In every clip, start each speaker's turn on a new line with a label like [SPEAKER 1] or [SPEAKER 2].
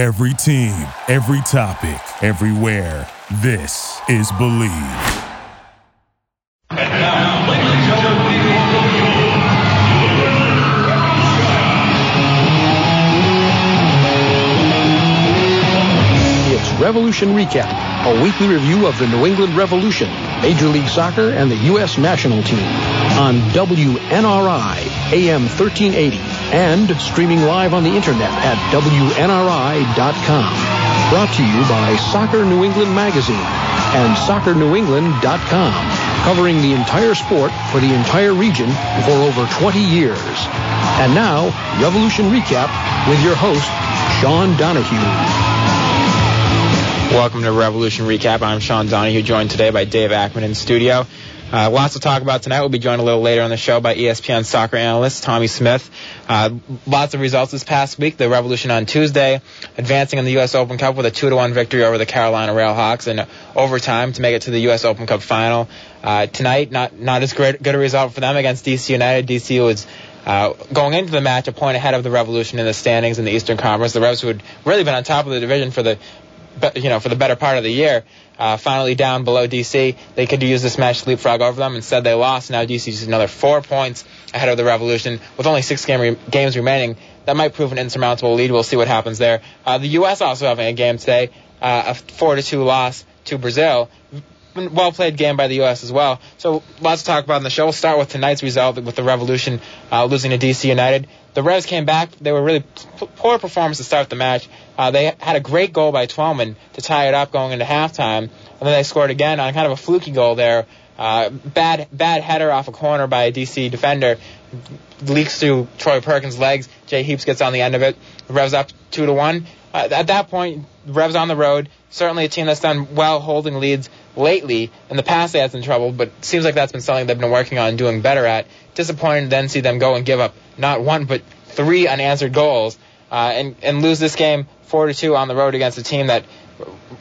[SPEAKER 1] Every team, every topic, everywhere. This is Believe.
[SPEAKER 2] And now, ladies and gentlemen,
[SPEAKER 3] It's Revolution Recap, a weekly review of the New England Revolution, Major League Soccer, and the U.S. national team on WNRI AM 1380 and streaming live on the internet at WNRI.com. Brought to you by Soccer New England Magazine and SoccerNewEngland.com, covering the entire sport for the entire region for over 20 years. And now, Revolution Recap with your host, Sean Donahue.
[SPEAKER 4] Welcome to Revolution Recap. I'm Sean Donahue, joined today by Dave Akman in studio. Uh, lots to talk about tonight. We'll be joined a little later on the show by ESPN soccer analyst Tommy Smyth. Uh, lots of results this past week. The Revolution on Tuesday, advancing in the U.S. Open Cup with a 2-1 victory over the Carolina Railhawks in overtime to make it to the U.S. Open Cup final. Uh, tonight, not not as great, good a result for them against DC United. DC was uh, going into the match a point ahead of the Revolution in the standings in the Eastern Conference. The Revs, who had really been on top of the division for the you know, for the better part of the year, uh, finally down below DC. They could use this match to leapfrog over them. Instead, they lost. Now DC is another four points ahead of the Revolution with only six game re- games remaining. That might prove an insurmountable lead. We'll see what happens there. Uh, the U.S. also having a game today, uh, a four to two loss to Brazil. Well played game by the U.S. as well. So lots to talk about in the show. We'll start with tonight's result with the Revolution uh, losing to DC United. The Revs came back. They were really p- poor performance to start the match. Uh, they had a great goal by Twellman to tie it up going into halftime, and then they scored again on kind of a fluky goal there. Uh, bad bad header off a corner by a DC defender leaks through Troy Perkins' legs. Jay Heaps gets on the end of it. Revs up two to one. Uh, at that point, Revs on the road. Certainly a team that's done well holding leads lately. In the past, they had some trouble, but seems like that's been something they've been working on doing better at. Disappointed then see them go and give up not one but three unanswered goals uh, and and lose this game four to two on the road against a team that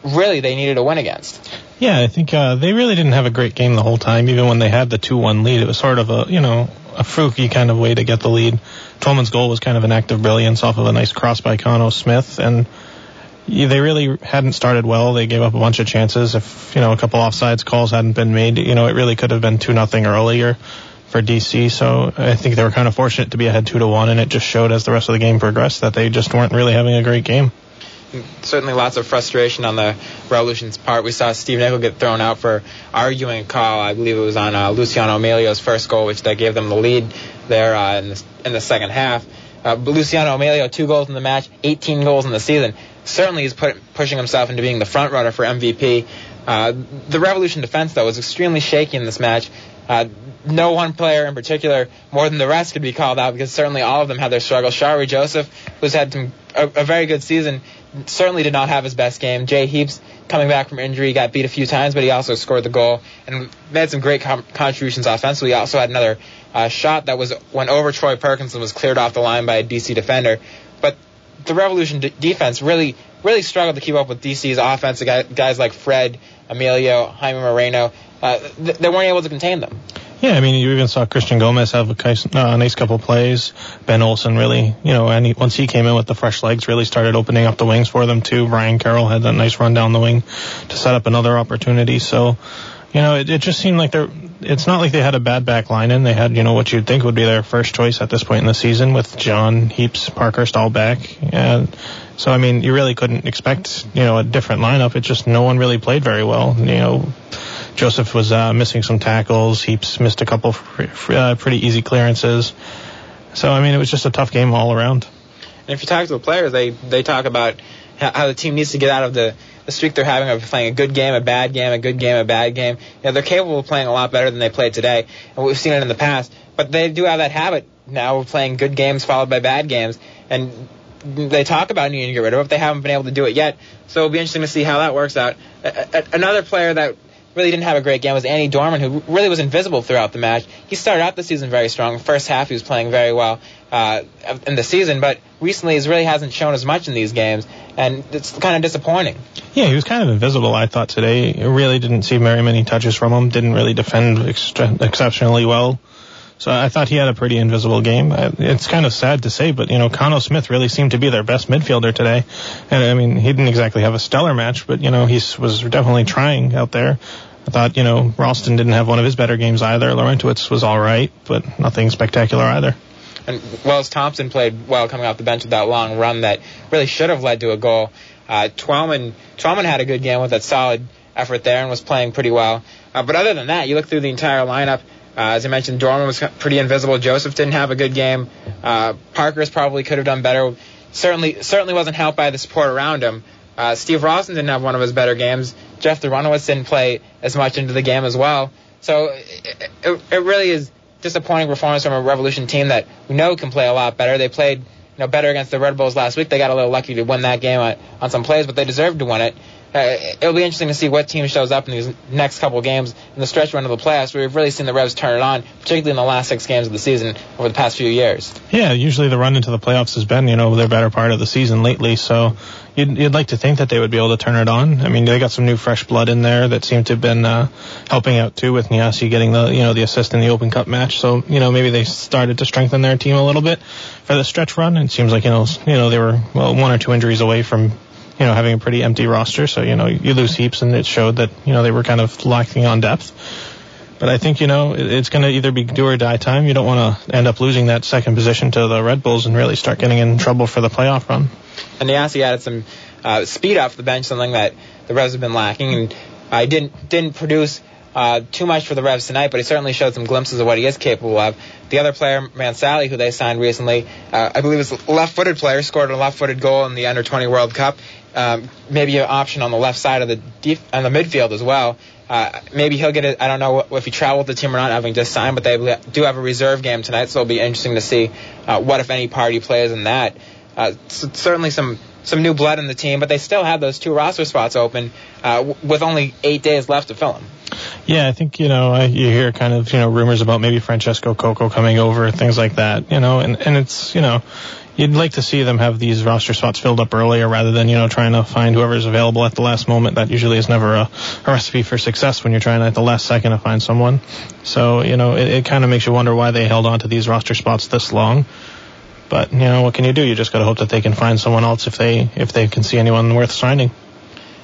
[SPEAKER 4] really they needed a win against.
[SPEAKER 5] Yeah, I think uh, they really didn't have a great game the whole time. Even when they had the two-one lead, it was sort of a you know a fluky kind of way to get the lead. Twellman's goal was kind of an act of brilliance off of a nice cross by Khano Smith, and they really hadn't started well. They gave up a bunch of chances. If you know a couple offsides calls hadn't been made, you know it really could have been two nothing earlier for DC. So I think they were kind of fortunate to be ahead two to one, and it just showed as the rest of the game progressed that they just weren't really having a great game.
[SPEAKER 4] Certainly, lots of frustration on the Revolution's part. We saw Steve Nicol get thrown out for arguing a call. I believe it was on uh, Luciano Emilio's first goal, which that gave them the lead there uh, in, the, in the second half. Uh, Luciano Emilio, two goals in the match, 18 goals in the season. Certainly, he's put, pushing himself into being the front runner for MVP. Uh, the Revolution defense, though, was extremely shaky in this match. Uh, no one player in particular, more than the rest, could be called out because certainly all of them had their struggles. Shalrie Joseph, who's had some, a, a, very good season, certainly did not have his best game. Jay Heaps, coming back from injury, got beat a few times, but he also scored the goal and made some great com- contributions offensively. He also had another uh, shot that was went over Troy Perkins and was cleared off the line by a DC defender. But the Revolution d- defense really, really struggled to keep up with DC's offense. Guys like Fred, Emilio, Jaime Moreno, uh, th- they weren't able to contain them.
[SPEAKER 5] Yeah, I mean, you even saw Christian Gomez have a nice, uh, couple plays. Ben Olsen really, you know, and he, once he came in with the fresh legs, really started opening up the wings for them too. Brian Carroll had that nice run down the wing to set up another opportunity. So, you know, it, it just seemed like they're. It's not like they had a bad back line in. They had, you know, what you'd think would be their first choice at this point in the season with John Heaps, Parkhurst all back, and so I mean, you really couldn't expect, you know, a different lineup. It just no one really played very well. You know. Joseph was uh, missing some tackles. Heaps missed a couple uh, pretty easy clearances. So I mean, it was just a tough game all around.
[SPEAKER 4] And if you talk to the players, they they talk about how the team needs to get out of the, the streak they're having of playing a good game, a bad game, a good game, a bad game. You know, they're capable of playing a lot better than they played today, and we've seen it in the past. But they do have that habit now of playing good games followed by bad games, and they talk about needing to get rid of it, but they haven't been able to do it yet. So it'll be interesting to see how that works out. A- a- another player that really didn't have a great game was Andy Dorman, who really was invisible throughout the match. He started out the season very strong. First half, he was playing very well uh, in the season, but recently he really hasn't shown as much in these games, and it's kind of disappointing.
[SPEAKER 5] Yeah, he was kind of invisible, I thought, today. Really didn't see very many touches from him. Didn't really defend exceptionally well. So I thought he had a pretty invisible game. It's kind of sad to say, but you know, Khano Smith really seemed to be their best midfielder today. And I mean, he didn't exactly have a stellar match, but you know, he was definitely trying out there. I thought, you know, Ralston didn't have one of his better games either. Larentowicz was all right, but nothing spectacular either.
[SPEAKER 4] And Wells Thompson played well coming off the bench with that long run that really should have led to a goal. Uh, Twellman had a good game with that solid effort there and was playing pretty well. Uh, but other than that, you look through the entire lineup. Uh, as I mentioned, Dorman was pretty invisible. Joseph didn't have a good game. Uh, Parkhurst probably could have done better. Certainly, certainly wasn't helped by the support around him. Uh, Steve Ralston didn't have one of his better games. Jeff Larentowicz didn't play as much into the game as well. So it, it, it really is disappointing performance from a Revolution team that we know can play a lot better. They played you know better against the Red Bulls last week. They got a little lucky to win that game on, on some plays, but they deserved to win it. Uh, it'll be interesting to see what team shows up in these next couple games in the stretch run of the playoffs. We've really seen the Revs turn it on, particularly in the last six games of the season over the past few years.
[SPEAKER 5] Yeah, usually the run into the playoffs has been, you know, their better part of the season lately. So you'd, you'd like to think that they would be able to turn it on. I mean, they got some new fresh blood in there that seemed to have been uh, helping out too with Nyassi getting the, you know, the assist in the Open Cup match. So you know, maybe they started to strengthen their team a little bit for the stretch run. It seems like you know, you know, they were well one or two injuries away from you know, having a pretty empty roster. So, you know, you lose Heaps and it showed that, you know, they were kind of lacking on depth. But I think, you know, it's going to either be do or die time. You don't want to end up losing that second position to the Red Bulls and really start getting in trouble for the playoff run.
[SPEAKER 4] And Nyassi added some uh, speed off the bench, something that the Revs have been lacking. And I uh, didn't didn't produce uh, too much for the Revs tonight, but he certainly showed some glimpses of what he is capable of. The other player, Mansally, who they signed recently, uh, I believe is a left-footed player, scored a left-footed goal in the Under-20 World Cup. Um, maybe an option on the left side of the def- on the midfield as well. Uh, maybe he'll get it. I don't know if he traveled the team or not, having just signed, but they do have a reserve game tonight, so it'll be interesting to see uh, what, if any, party plays in that. Uh, certainly some some new blood in the team, but they still have those two roster spots open uh, w- with only eight days left to fill them.
[SPEAKER 5] Yeah, I think you know I, you hear kind of you know rumors about maybe Francesco Coco coming over, things like that. You know, and and it's you know you'd like to see them have these roster spots filled up earlier rather than you know trying to find whoever's available at the last moment. That usually is never a, a recipe for success when you're trying at the last second to find someone. So you know it, it kind of makes you wonder why they held on to these roster spots this long. But you know what can you do? You just got to hope that they can find someone else if they if they can see anyone worth signing.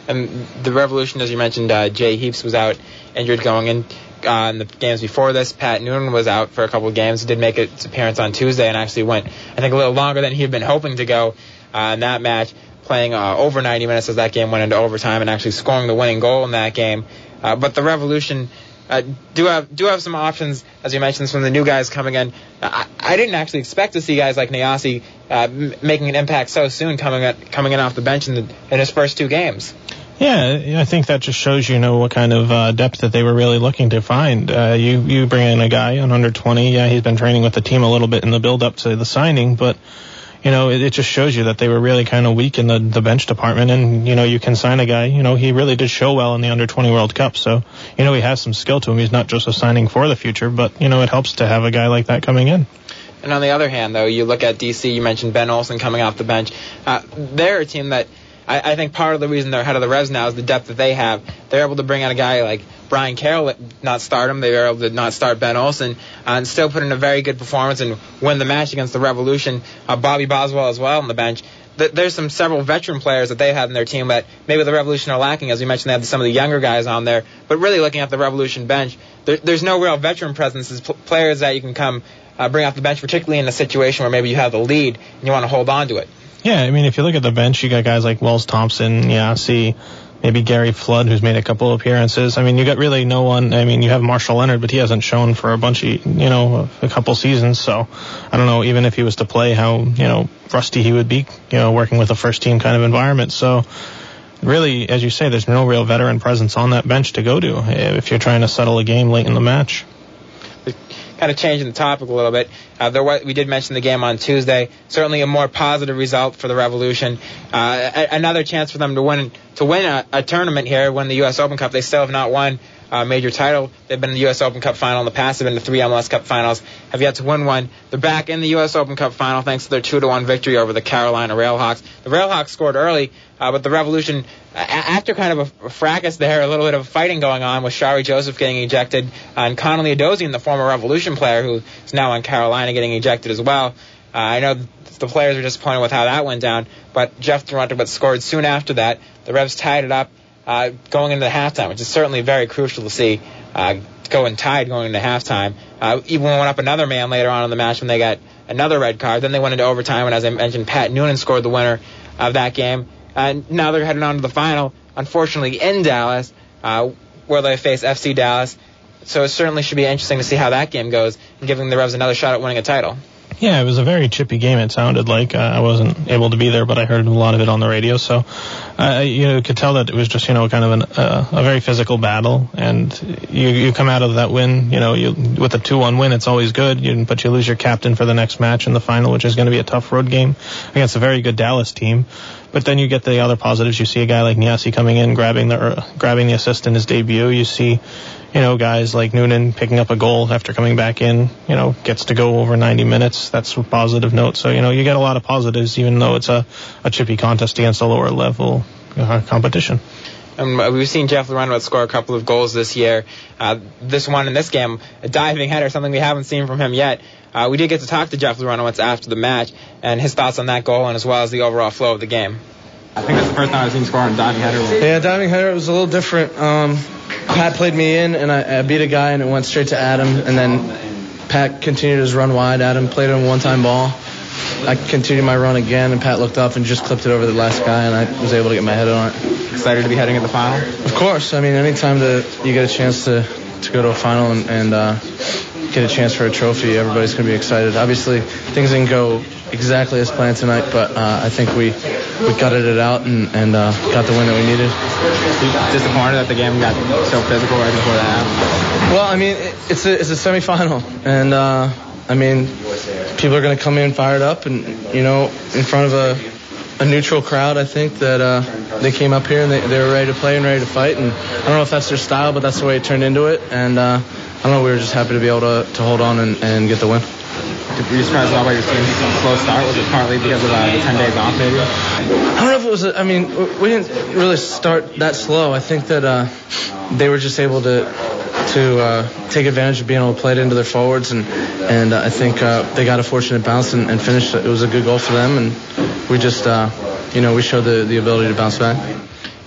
[SPEAKER 4] And the Revolution, as you mentioned, uh, Jay Heaps was out injured going in uh, in the games before this. Pat Noonan was out for a couple of games. He did make its appearance on Tuesday and actually went, I think, a little longer than he had been hoping to go uh, in that match, playing uh, over 90 minutes as that game went into overtime and actually scoring the winning goal in that game. Uh, but the Revolution uh, do have do have some options, as you mentioned, some of the new guys coming in. I, I didn't actually expect to see guys like Nyassi uh, m- making an impact so soon, coming at, coming in off the bench in, the, in his first two games.
[SPEAKER 5] Yeah, I think that just shows you know what kind of uh, depth that they were really looking to find. Uh, you you bring in a guy on under 20. Yeah, he's been training with the team a little bit in the build up to the signing, but you know it, it just shows you that they were really kind of weak in the the bench department. And you know you can sign a guy. You know he really did show well in the under 20 World Cup, so you know he has some skill to him. He's not just a signing for the future, but you know it helps to have a guy like that coming in.
[SPEAKER 4] And on the other hand, though, you look at DC. You mentioned Ben Olsen coming off the bench. Uh, they're a team that I, I think part of the reason they're ahead of the Revs now is the depth that they have. They're able to bring out a guy like Brian Carroll, not start him. They were able to not start Ben Olsen uh, and still put in a very good performance and win the match against the Revolution. Uh, Bobby Boswell as well on the bench. Th- there's some several veteran players that they have in their team that maybe the Revolution are lacking. As we mentioned, they have some of the younger guys on there. But really looking at the Revolution bench, there, there's no real veteran presence. There's pl- players that you can come uh, bring off the bench, particularly in a situation where maybe you have the lead and you want to hold on to it.
[SPEAKER 5] Yeah, I mean, if you look at the bench, you got guys like Wells Thompson, yeah, see maybe Gary Flood, who's made a couple of appearances. I mean, you got really no one. I mean, you have Marshall Leonard, but he hasn't shown for a bunch of, you know, a couple seasons. So I don't know, even if he was to play, how, you know, rusty he would be, you know, working with a first team kind of environment. So really, as you say, there's no real veteran presence on that bench to go to eh, if you're trying to settle a game late in the match
[SPEAKER 4] kind of changing the topic a little bit. Uh, there was, we did mention the game on Tuesday. Certainly a more positive result for the Revolution. Uh, a- another chance for them to win to win a, a, tournament here, win the U.S. Open Cup. They still have not won uh, uh, major title. They've been in the U.S. Open Cup final in the past. They've been to three MLS Cup finals. Have yet to win one. They're back in the U.S. Open Cup final thanks to their two to one victory over the Carolina Railhawks. The Railhawks scored early, uh, but the Revolution, a- after kind of a, fracas there, a little bit of fighting going on with Shalrie Joseph getting ejected, uh, and Connally Edozien, the former Revolution player who is now on Carolina, getting ejected as well. Uh, I know the players are disappointed with how that went down, but Jeff Larentowicz scored soon after that. The Revs tied it up uh, going into the halftime, which is certainly very crucial to see uh, going tied going into halftime. Uh, even when went up another man later on in the match when they got another red card. Then they went into overtime, and as I mentioned, Pat Noonan scored the winner of that game. And now they're heading on to the final, unfortunately in Dallas, uh, where they face FC Dallas. So it certainly should be interesting to see how that game goes, and giving the Revs another shot at winning a title.
[SPEAKER 5] Yeah, it was a very chippy game. It sounded like uh, I wasn't able to be there, but I heard a lot of it on the radio. So, uh, you know, could tell that it was just you know kind of an, uh, a very physical battle. And you you come out of that win, you know, you with a two-one win, it's always good. You, but you lose your captain for the next match in the final, which is going to be a tough road game against a very good Dallas team. But then you get the other positives. You see a guy like Nyassi coming in, grabbing the uh, grabbing the assist in his debut. You see you know, guys like Noonan picking up a goal after coming back in, you know, gets to go over 90 minutes. That's a positive note. So, you know, you get a lot of positives, even though it's a, a chippy contest against a lower level uh, competition.
[SPEAKER 4] Um, we've seen Jeff Larentowicz score a couple of goals this year. Uh, this one in this game, a diving header, something we haven't seen from him yet. Uh, we did get to talk to Jeff Larentowicz after the match and his thoughts on that goal and as well as the overall flow of the game.
[SPEAKER 6] I think that's the first time I've seen him score on diving header.
[SPEAKER 7] Yeah, diving header it was a little different. Um, Pat played me in, and I, I, beat a guy, and it went straight to Adam. And then Pat continued his run wide. Adam played him a one-time ball. I continued my run again, and Pat looked up and just clipped it over the last guy, and I was able to get my head on it.
[SPEAKER 6] Excited to be heading at the final?
[SPEAKER 7] Of course. I mean, anytime that you get a chance to, to go to a final and, and uh, get a chance for a trophy, everybody's going to be excited. Obviously, things didn't go exactly as planned tonight, but uh, I think we we gutted it out and, and uh, got the win that we needed.
[SPEAKER 6] Disappointed that the game got so physical right before that.
[SPEAKER 7] Well, I mean, it, it's a it's a semifinal, and uh, I mean, people are going to come in fired up, and you know, in front of a a neutral crowd. I think that uh, they came up here and they, they were ready to play and ready to fight. And I don't know if that's their style, but that's the way it turned into it. And uh, I don't know. We were just happy to be able to, to hold on and, and get the win.
[SPEAKER 6] Were you surprised at all by your team's slow start? Was it partly because of uh, the 10 days off, maybe?
[SPEAKER 7] I don't know if it was. A, I mean, we didn't really start that slow. I think that uh, they were just able to to uh, take advantage of being able to play it into their forwards, and and uh, I think uh, they got a fortunate bounce and, and, finished. It was a good goal for them, and we just, uh, you know, we showed the the ability to bounce back.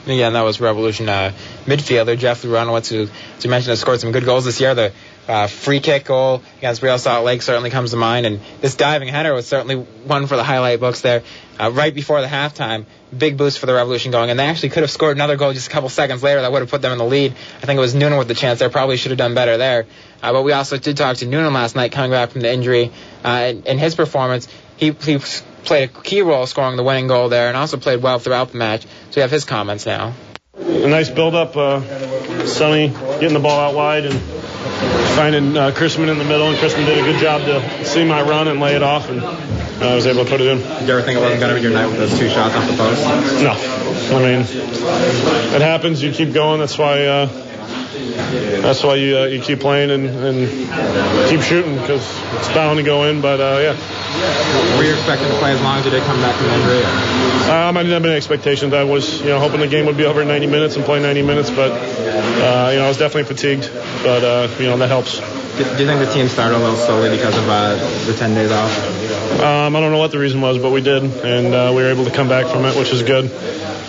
[SPEAKER 4] Again, that was Revolution uh, midfielder Jeff Larentowicz, who, as you mentioned, has scored some good goals this year. The uh, free kick goal against Real Salt Lake certainly comes to mind, and this diving header was certainly one for the highlight books there. Uh, right before the halftime, big boost for the Revolution going, and they actually could have scored another goal just a couple seconds later that would have put them in the lead. I think it was Noonan with the chance there, probably should have done better there. Uh, but we also did talk to Noonan last night, coming back from the injury. Uh, in, in his performance, he, he played a key role scoring the winning goal there, and also played well throughout the match. So we have his comments now.
[SPEAKER 8] A nice build up, uh, Sonny getting the ball out wide and finding uh, Cristman in the middle, and Cristman did a good job to see my run and lay it off, and I was able to put it in.
[SPEAKER 6] Did you ever think it wasn't going to be your night with those two shots off the post?
[SPEAKER 8] No. I mean, it happens. You keep going. That's why. Uh, that's why you uh, you keep playing and, and keep shooting because it's bound to go in. But uh, yeah.
[SPEAKER 6] Were you expecting to play as long as you did coming back from injury?
[SPEAKER 8] Um, I didn't have any expectations. I was you know hoping the game would be over 90 minutes and play 90 minutes, but uh, you know I was definitely fatigued. But uh, you know that helps.
[SPEAKER 6] Do you think the team started a little slowly because of uh, the 10 days off?
[SPEAKER 8] Um, I don't know what the reason was, but we did, and uh, we were able to come back from it, which is good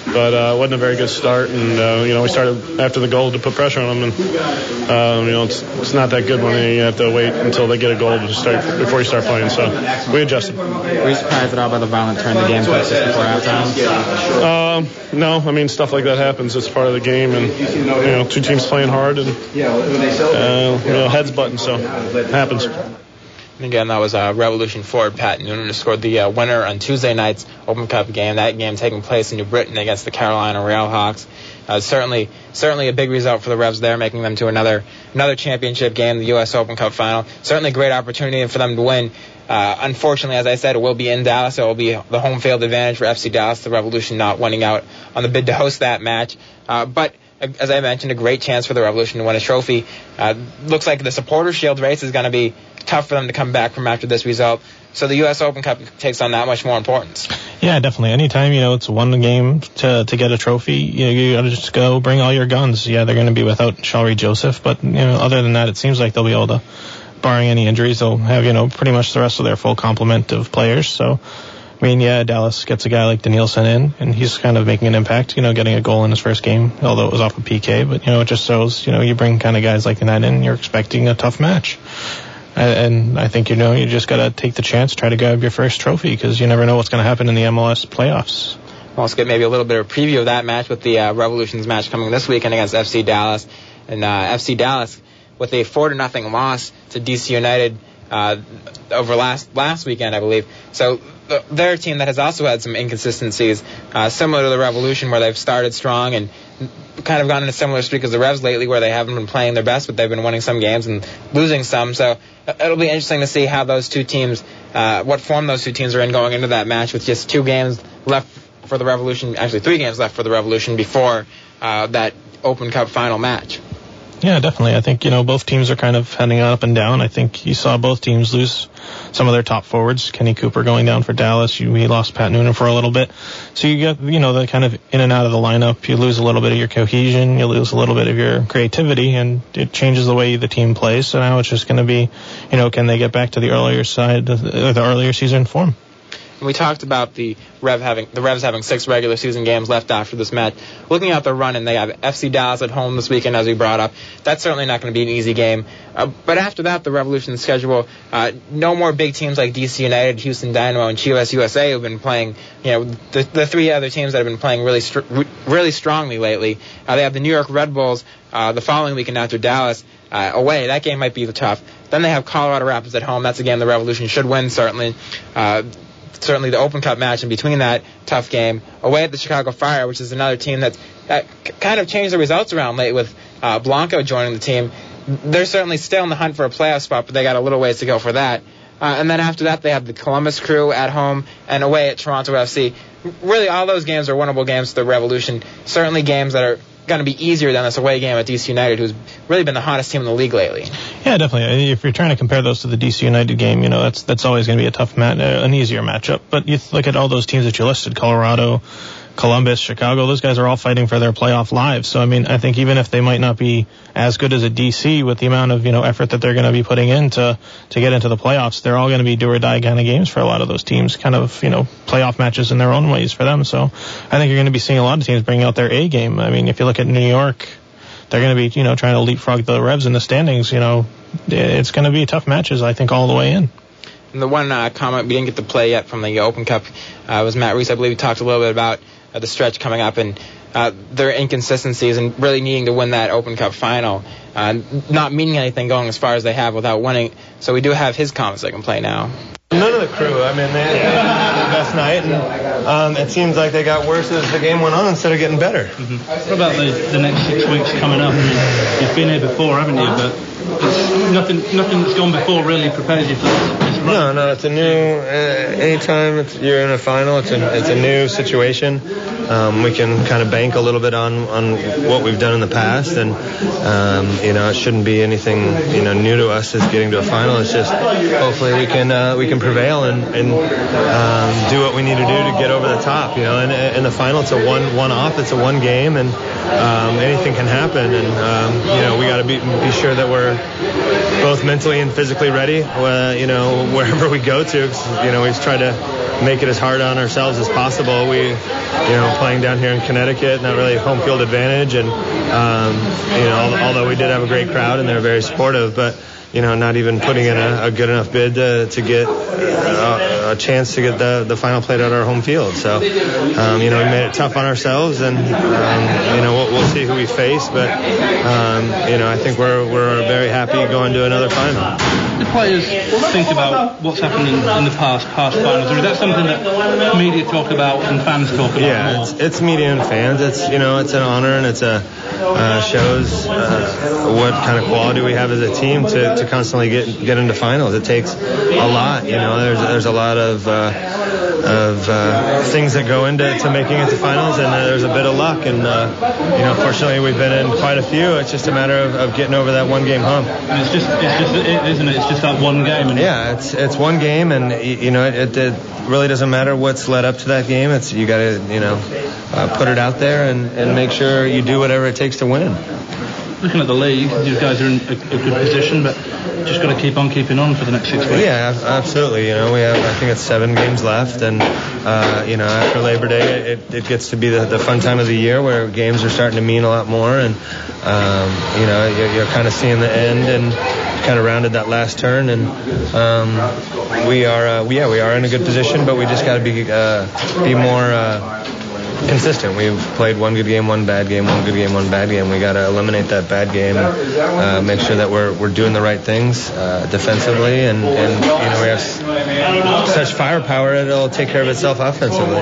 [SPEAKER 8] but uh, it wasn't a very good start. And uh, you know, we started after the goal to put pressure on them, and um, you know, it's, it's not that good when you have to wait until they get a goal to start before you start playing. So we adjusted.
[SPEAKER 6] Were you surprised at all by the violent turn the game took just before halftime?
[SPEAKER 8] Um, no, I mean stuff like that happens. It's part of the game, and you know, two teams playing hard, and uh, you know, heads button, so it happens.
[SPEAKER 4] And again, that was uh, Revolution forward Pat Noonan who scored the uh, winner on Tuesday night's Open Cup game. That game taking place in New Britain against the Carolina Railhawks. Uh, certainly, certainly a big result for the Revs there, making them to another another championship game, the U.S. Open Cup final. Certainly, a great opportunity for them to win. Uh, unfortunately, as I said, it will be in Dallas. It will be the home field advantage for FC Dallas. The Revolution not winning out on the bid to host that match. Uh, but as I mentioned, a great chance for the Revolution to win a trophy. Uh, looks like the Supporter Shield race is going to be tough for them to come back from after this result. So the U.S. Open Cup takes on that much more importance.
[SPEAKER 5] Yeah, definitely. Anytime you know it's one game to to get a trophy, you know, you gotta just go bring all your guns. Yeah, they're to be without Shalrie Joseph, but you know, other than that, it seems like they'll be able to, barring any injuries, they'll have you know pretty much the rest of their full complement of players. So. I mean, yeah, Dallas gets a guy like Denilson in, and he's kind of making an impact, you know, getting a goal in his first game, although it was off a PK, but, you know, it just shows, you know, you bring kind of guys like that in, you're expecting a tough match. And I think, you know, you just got to take the chance, try to grab your first trophy, because you never know what's going to happen in the MLS playoffs.
[SPEAKER 4] Let's get maybe a little bit of a preview of that match with the uh, Revolutions match coming this weekend against FC Dallas. And uh, FC Dallas, with a 4 to nothing loss to DC United uh, over last last weekend, I believe. So they're a team that has also had some inconsistencies, uh, similar to the Revolution, where they've started strong and kind of gone in a similar streak as the Revs lately, where they haven't been playing their best, but they've been winning some games and losing some. So it'll be interesting to see how those two teams, uh, what form those two teams are in going into that match with just two games left for the Revolution, actually three games left for the Revolution before uh, that Open Cup final match.
[SPEAKER 5] Yeah, definitely. I think, you know, both teams are kind of heading up and down. I think you saw both teams lose some of their top forwards. Kenny Cooper going down for Dallas. You, we lost Pat Noonan for a little bit. So you get, you know, the kind of in and out of the lineup. You lose a little bit of your cohesion. You lose a little bit of your creativity and it changes the way the team plays. So now it's just going to be, you know, can they get back to the earlier side, the earlier season form?
[SPEAKER 4] And we talked about the Rev having the Revs having six regular season games left after this match. Looking at the run, and they have FC Dallas at home this weekend, as we brought up. That's certainly not going to be an easy game. Uh, but after that, the Revolution schedule, uh, no more big teams like DC United, Houston Dynamo, and Chivas USA who've been playing. You know, the, the three other teams that have been playing really, str- really strongly lately. Uh, they have the New York Red Bulls uh, the following weekend after Dallas. Uh, away. That game might be the tough. Then they have Colorado Rapids at home. That's a game the Revolution should win, certainly. Uh, certainly the Open Cup match, and between that, tough game. Away at the Chicago Fire, which is another team that's, that kind of changed the results around late with uh, Blanco joining the team. They're certainly still in the hunt for a playoff spot, but they got a little ways to go for that. Uh, and then after that, they have the Columbus Crew at home and away at Toronto FC. Really, all those games are winnable games the Revolution. Certainly games that are going to be easier than this away game at DC United, who's really been the hottest team in the league lately.
[SPEAKER 5] Yeah, definitely. If you're trying to compare those to the DC United game, you know that's that's always going to be a tough match, uh, an easier matchup. But you look at all those teams that you listed: Colorado, Columbus, Chicago, those guys are all fighting for their playoff lives. So I mean, I think even if they might not be as good as a DC with the amount of you know effort that they're going to be putting in to to get into the playoffs, they're all going to be do or die kind of games for a lot of those teams. Kind of you know playoff matches in their own ways for them. So I think you're going to be seeing a lot of teams bringing out their A game. I mean, if you look at New York, they're going to be you know trying to leapfrog the Revs in the standings. You know, it's going to be tough matches. I think all the way in.
[SPEAKER 4] And the one uh, comment we didn't get to play yet from the Open Cup uh, was Matt Reis. I believe he talked a little bit about the stretch coming up and uh, their inconsistencies and really needing to win that Open Cup final, uh, not meaning anything going as far as they have without winning. So we do have his comments I can play now.
[SPEAKER 9] None of the crew. I mean, they, they had the best night, and um, it seems like they got worse as the game went on instead of getting better.
[SPEAKER 10] Mm-hmm. What about the, the next six weeks coming up? You've been here before, haven't you? But nothing, nothing that's gone before really prepares you for this.
[SPEAKER 9] no, no, it's a new. Uh, anytime you're in a final, it's a it's a new situation. Um, we can kind of bank a little bit on on what we've done in the past, and um, you know, it shouldn't be anything you know new to us as getting to a final. It's just hopefully we can uh, we can prevail and and um, do what we need to do to get over the top. You know, and in the final, it's a one one off, it's a one game, and um, anything can happen. And um, you know, we got to be be sure that we're both mentally and physically ready. Uh, you know, wherever we go to, you know, we've tried to make it as hard on ourselves as possible. We, you know, playing down here in Connecticut, not really home field advantage, and um, you know, although we did have a great crowd and they're very supportive, but you know, not even putting in a, a good enough bid to, to get a, a, chance to get the, the final played at our home field. So, um, you know, we made it tough on ourselves, and um, you know, we'll, we'll, see who we face. But um, you know, I think we're we're very happy going to another final.
[SPEAKER 10] The players think about what's happened in, in the past past finals, or is that something that media talk about and fans talk about?
[SPEAKER 9] Yeah, it's, it's media and fans. It's you know, it's an honor and it's a uh, shows uh, what kind of quality we have as a team to, to constantly get get into finals. It takes a lot, you know. There's there's a lot of uh, of uh, things that go into to making it to finals, and uh, there's a bit of luck. And uh, you know, fortunately, we've been in quite a few. It's just a matter of, of getting over that one game hump.
[SPEAKER 10] It's just, it's just, it, isn't it? It's just that one game. And
[SPEAKER 9] Yeah, it's it's one game, and you know, it, it really doesn't matter what's led up to that game. It's you got to you know uh, put it out there and, and make sure you do whatever it takes to win.
[SPEAKER 10] Looking at the league, you guys are in a, a good position, but just got to keep on keeping on for the next six weeks.
[SPEAKER 9] Yeah, absolutely. You know, we have I think it's seven games left, and uh, you know after Labor Day, it, it gets to be the, the fun time of the year where games are starting to mean a lot more, and um, you know you're, you're kind of seeing the end and kind of rounded that last turn, and um, we are uh, yeah we are in a good position, but we just got to be uh, be more. Consistent. We've played one good game, one bad game, one good game, one bad game. We got to eliminate that bad game, uh, make sure that we're, we're doing the right things uh, defensively, and, and you know we have s- such firepower that it'll take care of itself offensively.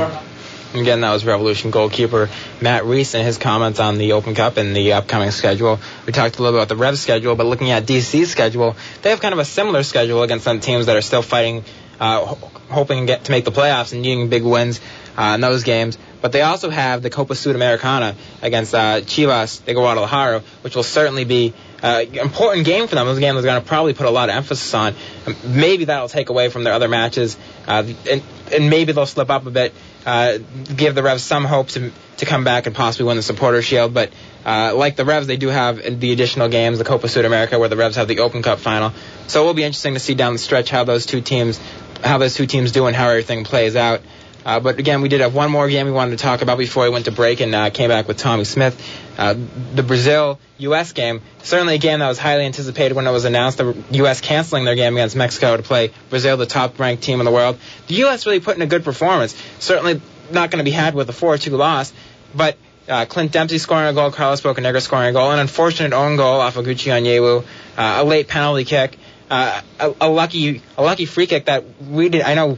[SPEAKER 4] Again, that was Revolution goalkeeper Matt Reis and his comments on the Open Cup and the upcoming schedule. We talked a little bit about the Revs schedule, but looking at DC's schedule, they have kind of a similar schedule against some teams that are still fighting, uh, ho- hoping to get to make the playoffs and needing big wins uh, in those games. But they also have the Copa Sudamericana against uh, Chivas de Guadalajara, which will certainly be uh, an important game for them. Was game they're going to probably put a lot of emphasis on. Um, Maybe that'll take away from their other matches, uh, and, and maybe they'll slip up a bit, uh, give the Revs some hope to, to come back and possibly win the Supporter Shield. But uh, like the Revs, they do have the additional games, the Copa Sudamerica, where the Revs have the Open Cup final. So it will be interesting to see down the stretch how those two teams, how those two teams do and how everything plays out. Uh, but again, we did have one more game we wanted to talk about before we went to break and uh, came back with Tommy Smyth. Uh, the Brazil-U.S. game, certainly a game that was highly anticipated when it was announced. The U.S. canceling their game against Mexico to play Brazil, the top-ranked team in the world. The U.S. really put in a good performance. Certainly not going to be had with a 4-2 loss, but uh, Clint Dempsey scoring a goal, Carlos Bocanegra scoring a goal, an unfortunate own goal off of Gucci Onyewu, uh, a late penalty kick, uh, a, a lucky a lucky free kick that we did. I know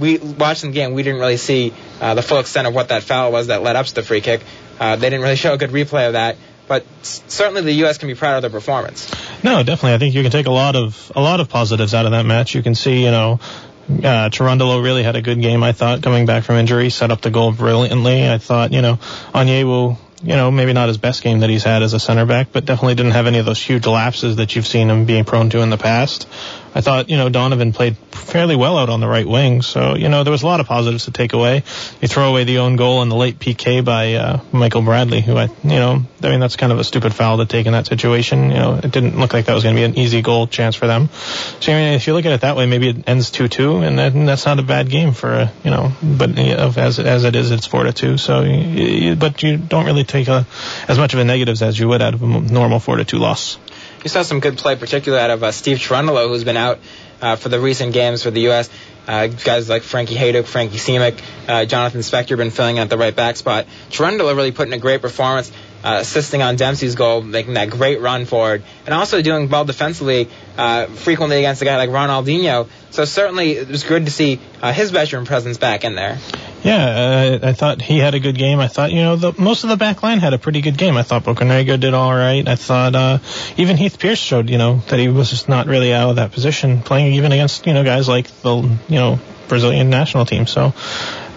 [SPEAKER 4] we watching the game, we didn't really see uh, the full extent of what that foul was that led up to the free kick. Uh, they didn't really show a good replay of that, but certainly the U.S. can be proud of their performance.
[SPEAKER 5] No, definitely. I think you can take a lot of a lot of positives out of that match. You can see, you know, uh, Cherundolo really had a good game. I thought coming back from injury, set up the goal brilliantly. I thought, you know, Onyewu, you know, maybe not his best game that he's had as a center back, but definitely didn't have any of those huge lapses that you've seen him being prone to in the past. I thought, you know, Donovan played fairly well out on the right wing. So, you know, there was a lot of positives to take away. You throw away the own goal and the late PK by uh, Michael Bradley, who I, you know, I mean, that's kind of a stupid foul to take in that situation. You know, it didn't look like that was going to be an easy goal chance for them. So, I mean, if you look at it that way, maybe it ends 2-2, and that's not a bad game for, a, you know, but as as it is, it's 4-2. So, you, but you don't really take a, as much of a negatives as you would out of a normal 4-2 loss.
[SPEAKER 4] You saw some good play, particularly out of uh, Steve Cherundolo, who's been out uh, for the recent games for the U.S. Uh, guys like Frankie Hejduk, Frankie Simek, uh, Jonathan Spector have been filling in at the right back spot. Cherundolo really put in a great performance, uh, assisting on Dempsey's goal, making that great run forward, and also doing well defensively, uh, frequently against a guy like Ronaldinho. So certainly it was good to see uh, his veteran presence back in there.
[SPEAKER 5] Yeah, uh, I thought he had a good game. I thought, you know, the, most of the back line had a pretty good game. I thought Bocanegra did all right. I thought uh, even Heath Pearce showed, you know, that he was just not really out of that position, playing even against, you know, guys like the, you know, Brazilian national team. So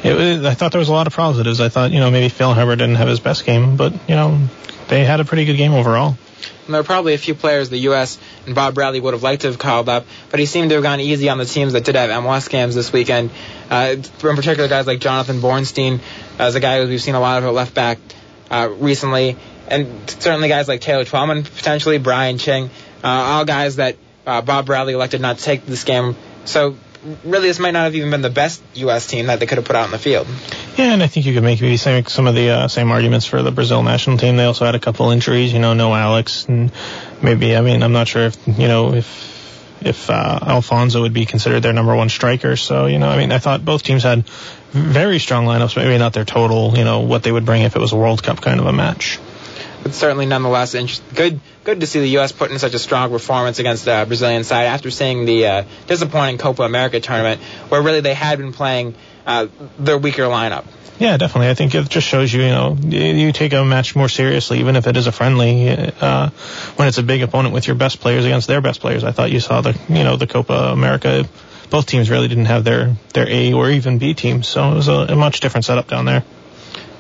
[SPEAKER 5] it I thought there was a lot of positives. I thought, you know, maybe Feilhaber didn't have his best game, but, you know, they had a pretty good game overall.
[SPEAKER 4] And there were probably a few players the U.S. and Bob Bradley would have liked to have called up, but he seemed to have gone easy on the teams that did have MLS games this weekend. Uh, in particular, guys like Jonathan Bornstein, as a guy who we've seen a lot of at left back uh, recently, and certainly guys like Taylor Twellman, potentially Brian Ching, uh, all guys that uh, Bob Bradley elected not to take this game. So really, this might not have even been the best U.S. team that they could have put out in the field.
[SPEAKER 5] Yeah, and I think you could make maybe same, some of the uh, same arguments for the Brazil national team. They also had a couple injuries, you know, no Alex, and maybe I mean I'm not sure if you know if if uh, Alfonso would be considered their number one striker. So you know, I mean I thought both teams had very strong lineups, maybe not their total, you know, what they would bring if it was a World Cup kind of a match.
[SPEAKER 4] but certainly nonetheless good good to see the U.S. put in such a strong performance against the Brazilian side after seeing the uh, disappointing Copa America tournament, where really they had been playing uh, their weaker lineup.
[SPEAKER 5] Yeah, definitely. I think it just shows you, you know, you- take a match more seriously, even if it is a friendly, uh, when it's a big opponent with your best players against their best players. I thought you saw the, you know, the Copa America both teams really didn't have their their A or even B teams, so it was a, a much different setup down there.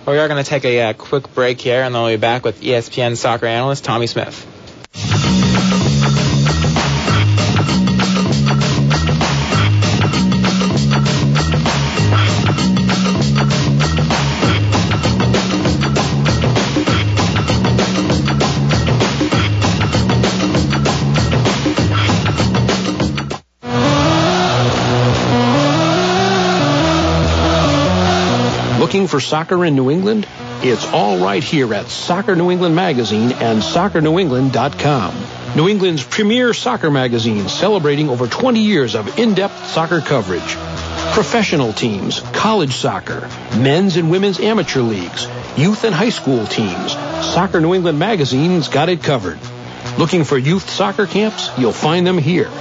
[SPEAKER 4] Well, we are going to take a uh, quick break here, and then we'll be back with ESPN soccer analyst Tommy Smyth.
[SPEAKER 3] Looking for soccer in New England? It's all right here at Soccer New England Magazine and soccernewengland.com. New England's premier soccer magazine celebrating over 20 years of in-depth soccer coverage. Professional teams, college soccer, men's and women's amateur leagues, youth and high school teams. Soccer New England Magazine's got it covered. Looking for youth soccer camps? You'll find them here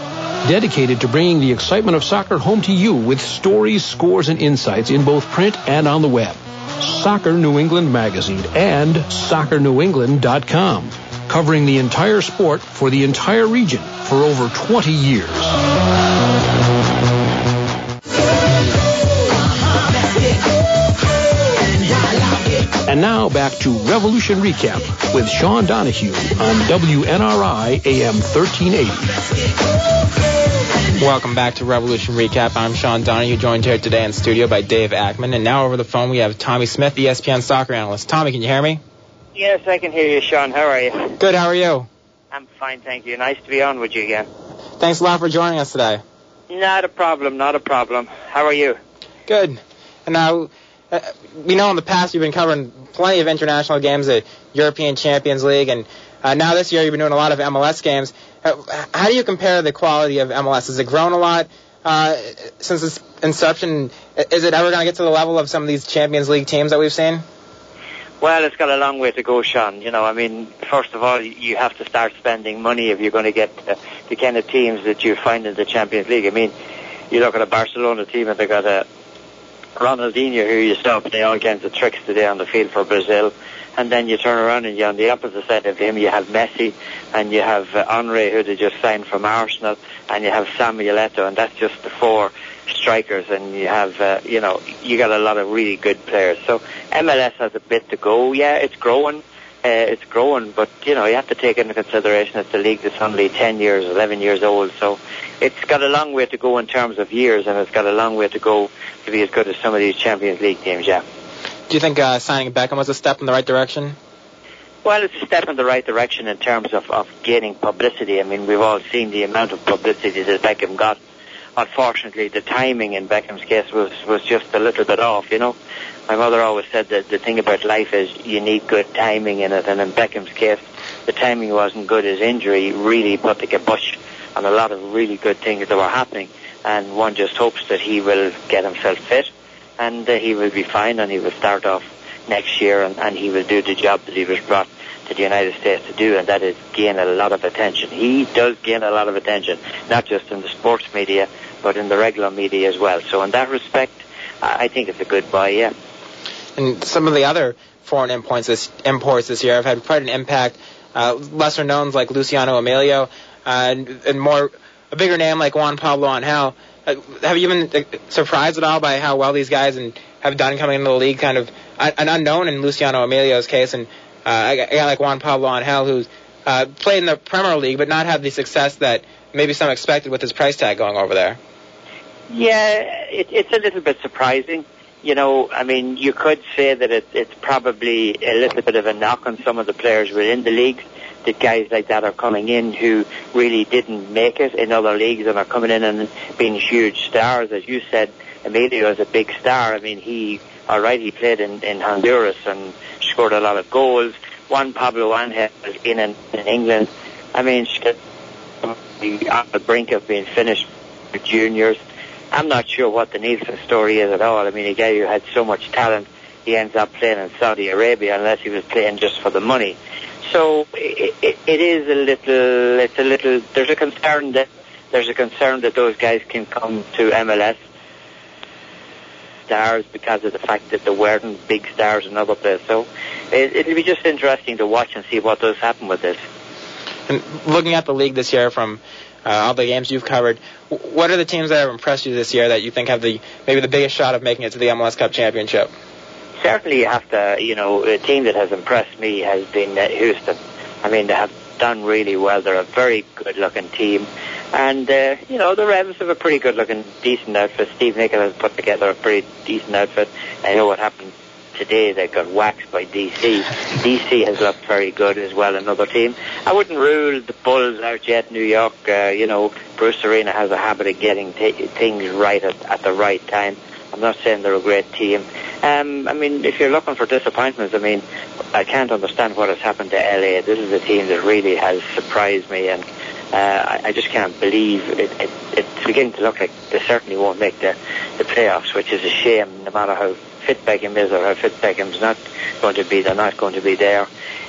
[SPEAKER 3] dedicated to bringing the excitement of soccer home to you with stories, scores, and insights in both print and on the web. Soccer New England Magazine and soccernewengland.com, covering the entire sport for the entire region for over 20 years. And now back to Revolution Recap with Sean Donahue on WNRI AM 1380.
[SPEAKER 4] Welcome back to Revolution Recap. I'm Sean Donahue, joined here today in studio by Dave Akman. And now over the phone we have Tommy Smyth, ESPN soccer analyst. Tommy, can you hear me?
[SPEAKER 11] Yes, I can hear you, Sean. How are you?
[SPEAKER 4] Good, how are you?
[SPEAKER 11] I'm fine, thank you. Nice to be on with you again.
[SPEAKER 4] Thanks a lot for joining us today.
[SPEAKER 11] Not a problem, not a problem. How are you?
[SPEAKER 4] Good. And now, uh, we know in the past you've been covering plenty of international games, the European Champions League, and uh, now this year you've been doing a lot of MLS games. Uh, how do you compare the quality of MLS? Has it grown a lot uh, since its inception? Is it ever going to get to the level of some of these Champions League teams that we've seen?
[SPEAKER 11] Well, it's got a long way to go, Sean. You know, I mean, first of all, you have to start spending money if you're going to get uh, the kind of teams that you find in the Champions League. I mean, you look at a Barcelona team and they got a Ronaldinho who you saw play all kinds of tricks today on the field for Brazil. And then you turn around and you're on the opposite side of him. You have Messi and you have uh, Henry who they just signed from Arsenal and you have Samuel Eto'o and that's just the four strikers and you have, uh, you know, you got a lot of really good players. So MLS has a bit to go. Yeah, it's growing. Uh, it's growing, but you know you have to take into consideration it's a league that's only 10 years, 11 years old, so it's got a long way to go in terms of years, and it's got a long way to go to be as good as some of these Champions League teams. Yeah.
[SPEAKER 4] Do you think uh, signing Beckham was a step in the right direction?
[SPEAKER 11] Well, it's a step in the right direction in terms of, of gaining publicity. I mean, we've all seen the amount of publicity that Beckham got. Unfortunately, the timing in Beckham's case was, was just a little bit off, you know. My mother always said that the thing about life is you need good timing in it, and in Beckham's case, the timing wasn't good. His injury really put the kibosh on a lot of really good things that were happening, and one just hopes that he will get himself fit, and uh, he will be fine, and he will start off next year, and, and he will do the job that he was brought to the United States to do, and that is gain a lot of attention. He does gain a lot of attention, not just in the sports media, but in the regular media as well. So in that respect, I think it's a good buy, yeah.
[SPEAKER 4] And some of the other foreign imports this, imports this year have had quite an impact. Uh, lesser knowns like Luciano Emilio, uh, and, and more a bigger name like Juan Pablo Angel. Uh, have you been uh, surprised at all by how well these guys and have done coming into the league? Kind of uh, an unknown in Luciano Emilio's case, and uh, a guy like Juan Pablo Angel who's uh, played in the Premier League but not had the success that maybe some expected with his price tag going over there.
[SPEAKER 11] Yeah, it, it's a little bit surprising. You know, I mean, you could say that it, it's probably a little bit of a knock on some of the players within the league. That guys like that are coming in who really didn't make it in other leagues and are coming in and being huge stars. As you said, Emilio is a big star. I mean, he, all right, he played in, in Honduras and scored a lot of goals. Juan Pablo Angel is in, in, in England. I mean, on the brink of being finished with juniors. I'm not sure what the Nielsen story is at all. I mean, a guy who had so much talent, he ends up playing in Saudi Arabia unless he was playing just for the money. So it, it, it is a little, it's a little, there's a concern that, there's a concern that those guys can come to MLS stars because of the fact that they weren't big stars in other places. So it, it'll be just interesting to watch and see what does happen with this.
[SPEAKER 4] And looking at the league this year from uh, all the games you've covered. What are the teams that have impressed you this year that you think have the maybe the biggest shot of making it to the MLS Cup championship?
[SPEAKER 11] Certainly, to. You know, a team that has impressed me has been uh, Houston. I mean, they have done really well. They're a very good-looking team. And, uh, you know, the Revs have a pretty good-looking, decent outfit. Steve Nicol has put together a pretty decent outfit. I know what happened today. They got waxed by DC. DC has looked very good as well, another team. I wouldn't rule the Bulls out yet. New York, uh, you know, Bruce Arena has a habit of getting t- things right at, at the right time. I'm not saying they're a great team. Um, I mean, if you're looking for disappointments, I mean, I can't understand what has happened to LA. This is a team that really has surprised me, and uh, I, I just can't believe it, it. It's beginning to look like they certainly won't make the, the playoffs, which is a shame. No matter how fit Beckham is or how fit Beckham's not going to be, they're not going to be there.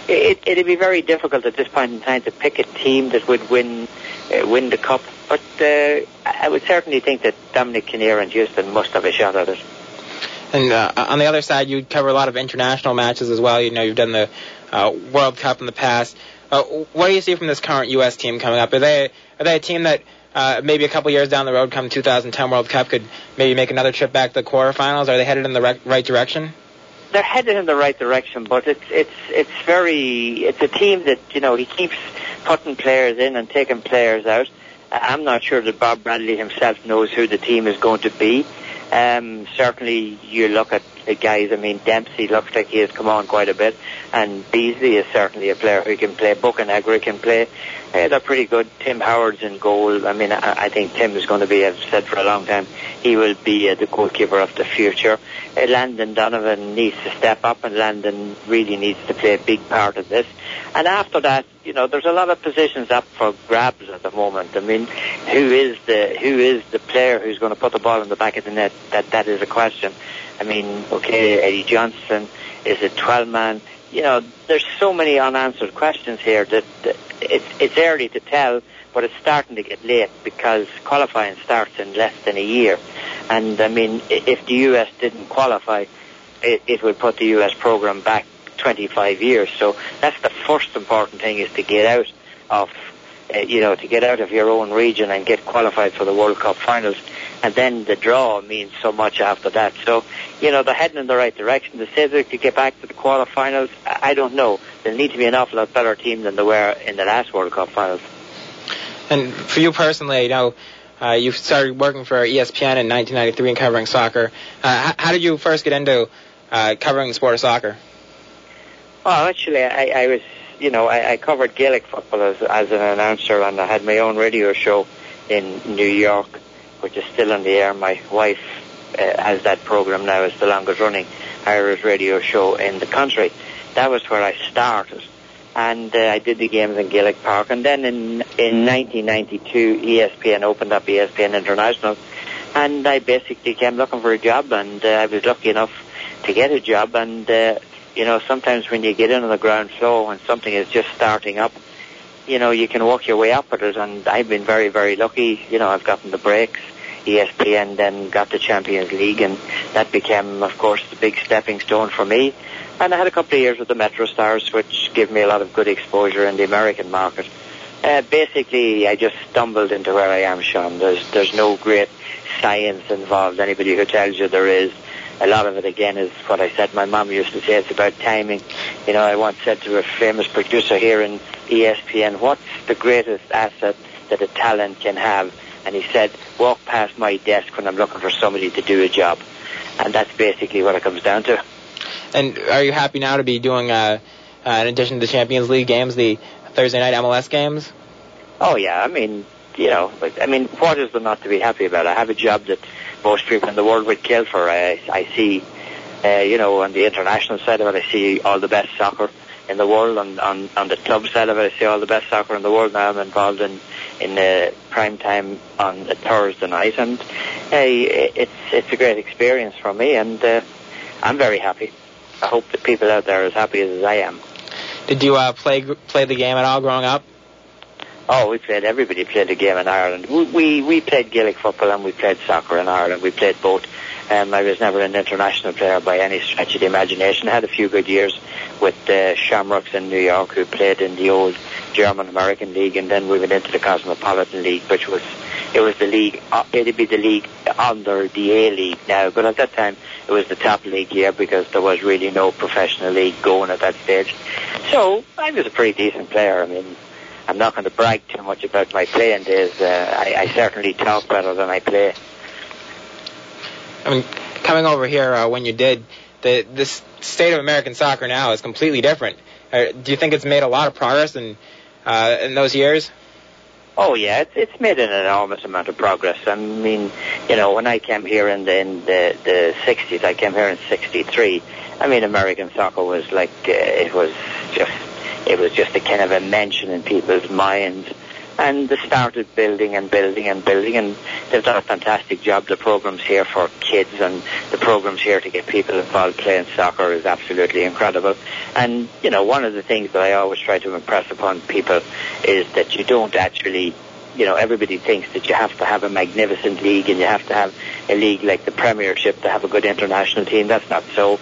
[SPEAKER 11] It, it'd be very difficult at this point in time to pick a team that would win uh, win the cup, but uh, I would certainly think that Dominic Kinnear and Houston must have a shot at it.
[SPEAKER 4] And uh, on the other side, you cover a lot of international matches as well. You know, you've done the uh, World Cup in the past. Uh, what do you see from this current U.S. team coming up? Are they are they a team that uh, maybe a couple years down the road, come 2010 World Cup, could maybe make another trip back to the quarterfinals? Are they headed in the re- right direction?
[SPEAKER 11] They're headed in the right direction, but it's it's it's very it's a team that you know he keeps putting players in and taking players out. I'm not sure that Bob Bradley himself knows who the team is going to be. Um, certainly, you look at the guys. I mean, Dempsey looks like he has come on quite a bit, and Beasley is certainly a player who can play. Bocanegra can play. Uh, they're pretty good. Tim Howard's in goal. I mean, I, I think Tim is going to be, I've said for a long time, he will be uh, the goalkeeper of the future. Uh, Landon Donovan needs to step up, and Landon really needs to play a big part of this. And after that, you know, there's a lot of positions up for grabs at the moment. I mean, who is the who is the player who's going to put the ball in the back of the net? That that is a question. I mean, okay, Eddie Johnson is it Twellman? You know, there's so many unanswered questions here that, that it's it's early to tell, but it's starting to get late because qualifying starts in less than a year. And I mean, if the US didn't qualify, it, it would put the US program back 25 years. So that's the first important thing is to get out of, uh, you know, to get out of your own region and get qualified for the World Cup finals. And then the draw means so much after that. So, you know, they're heading in the right direction. The say to get back to the quarterfinals, I don't know. They'll need to be an awful lot better team than they were in the last World Cup finals.
[SPEAKER 4] And for you personally, you know, uh, you started working for ESPN in 1993 and covering soccer. Uh, how did you first get into uh, covering the sport of soccer?
[SPEAKER 11] Well, actually, I, I was, you know, I, I covered Gaelic football as, as an announcer, and I had my own radio show in New York, which is still on the air. My wife uh, has that program now. It's the longest running Irish radio show in the country. That was where I started, and uh, I did the games in Gaelic Park. And then in in 1992, ESPN opened up ESPN International, and I basically came looking for a job, and uh, I was lucky enough to get a job. And uh, you know, sometimes when you get in on the ground floor when something is just starting up, you know, you can work your way up with it. And I've been very, very lucky. You know, I've gotten the breaks. ESPN then got the Champions League, and that became, of course, the big stepping stone for me. And I had a couple of years with the Metro Stars, which gave me a lot of good exposure in the American market. Uh, basically, I just stumbled into where I am, Sean. There's there's no great science involved. Anybody who tells you there is, a lot of it again is what I said. My mom used to say it's about timing. You know, I once said to a famous producer here in ESPN, "What's the greatest asset that a talent can have?" And he said, "Walk past my desk when I'm looking for somebody to do a job." And that's basically what it comes down to.
[SPEAKER 4] And are you happy now to be doing, uh, uh, in addition to the Champions League games, the Thursday night MLS games?
[SPEAKER 11] Oh yeah, I mean, you know, I mean, what is there not to be happy about? I have a job that most people in the world would kill for. I, I see, uh, you know, on the international side of it, I see all the best soccer in the world. On, on on the club side of it, I see all the best soccer in the world. Now I'm involved in in uh, prime time on a Thursday night, and hey, it's it's a great experience for me, and uh, I'm very happy. I hope that people out there are as happy as I am.
[SPEAKER 4] Did you uh, play play the game at all growing up?
[SPEAKER 11] Oh, we played. Everybody played the game in Ireland. We we, played Gaelic football and we played soccer in Ireland. We played both. Um, I was never an international player by any stretch of the imagination. I had a few good years with the Shamrocks in New York, who played in the old German American League, and then we went into the Cosmopolitan League, which was it was the league. Uh, it'd be the league under the A League now, but at that time it was the top league here because there was really no professional league going at that stage. So I was a pretty decent player. I mean, I'm not going to brag too much about my playing days. Uh, I, I certainly talk better than I play.
[SPEAKER 4] I mean, coming over here uh, when you did, the this state of American soccer now is completely different. Uh, do you think it's made a lot of progress in uh, in those years?
[SPEAKER 11] Oh yeah, it's it's made an enormous amount of progress. I mean, you know, when I came here in the in the the '60s, I came here in '63. I mean, American soccer was like uh, it was just it was just a kind of a mention in people's minds. And they started building and building and building, and they've done a fantastic job. The programs here for kids and the programs here to get people involved playing soccer is absolutely incredible. And, you know, one of the things that I always try to impress upon people is that you don't actually you know, everybody thinks that you have to have a magnificent league and you have to have a league like the Premiership to have a good international team. That's not so.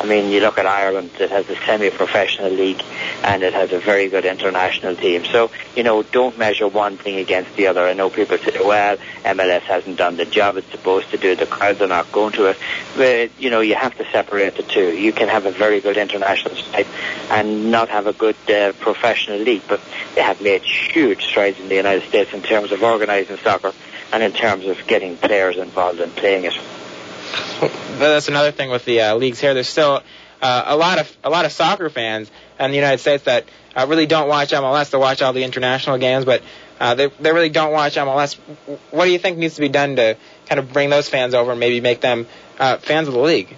[SPEAKER 11] I mean, you look at Ireland, it has a semi-professional league and it has a very good international team. So, you know, don't measure one thing against the other. I know people say, well, MLS hasn't done the job it's supposed to do. The crowds are not going to it. But, you know, you have to separate the two. You can have a very good international side and not have a good uh, professional league. But they have made huge strides in the United States in terms of organising soccer and in terms of getting players involved in playing it.
[SPEAKER 4] That's another thing with the uh, leagues here. There's still uh, a lot of a lot of soccer fans in the United States that uh, really don't watch MLS. They watch all the international games, but uh, they they really don't watch MLS. What do you think needs to be done to kind of bring those fans over and maybe make them uh, fans of the league?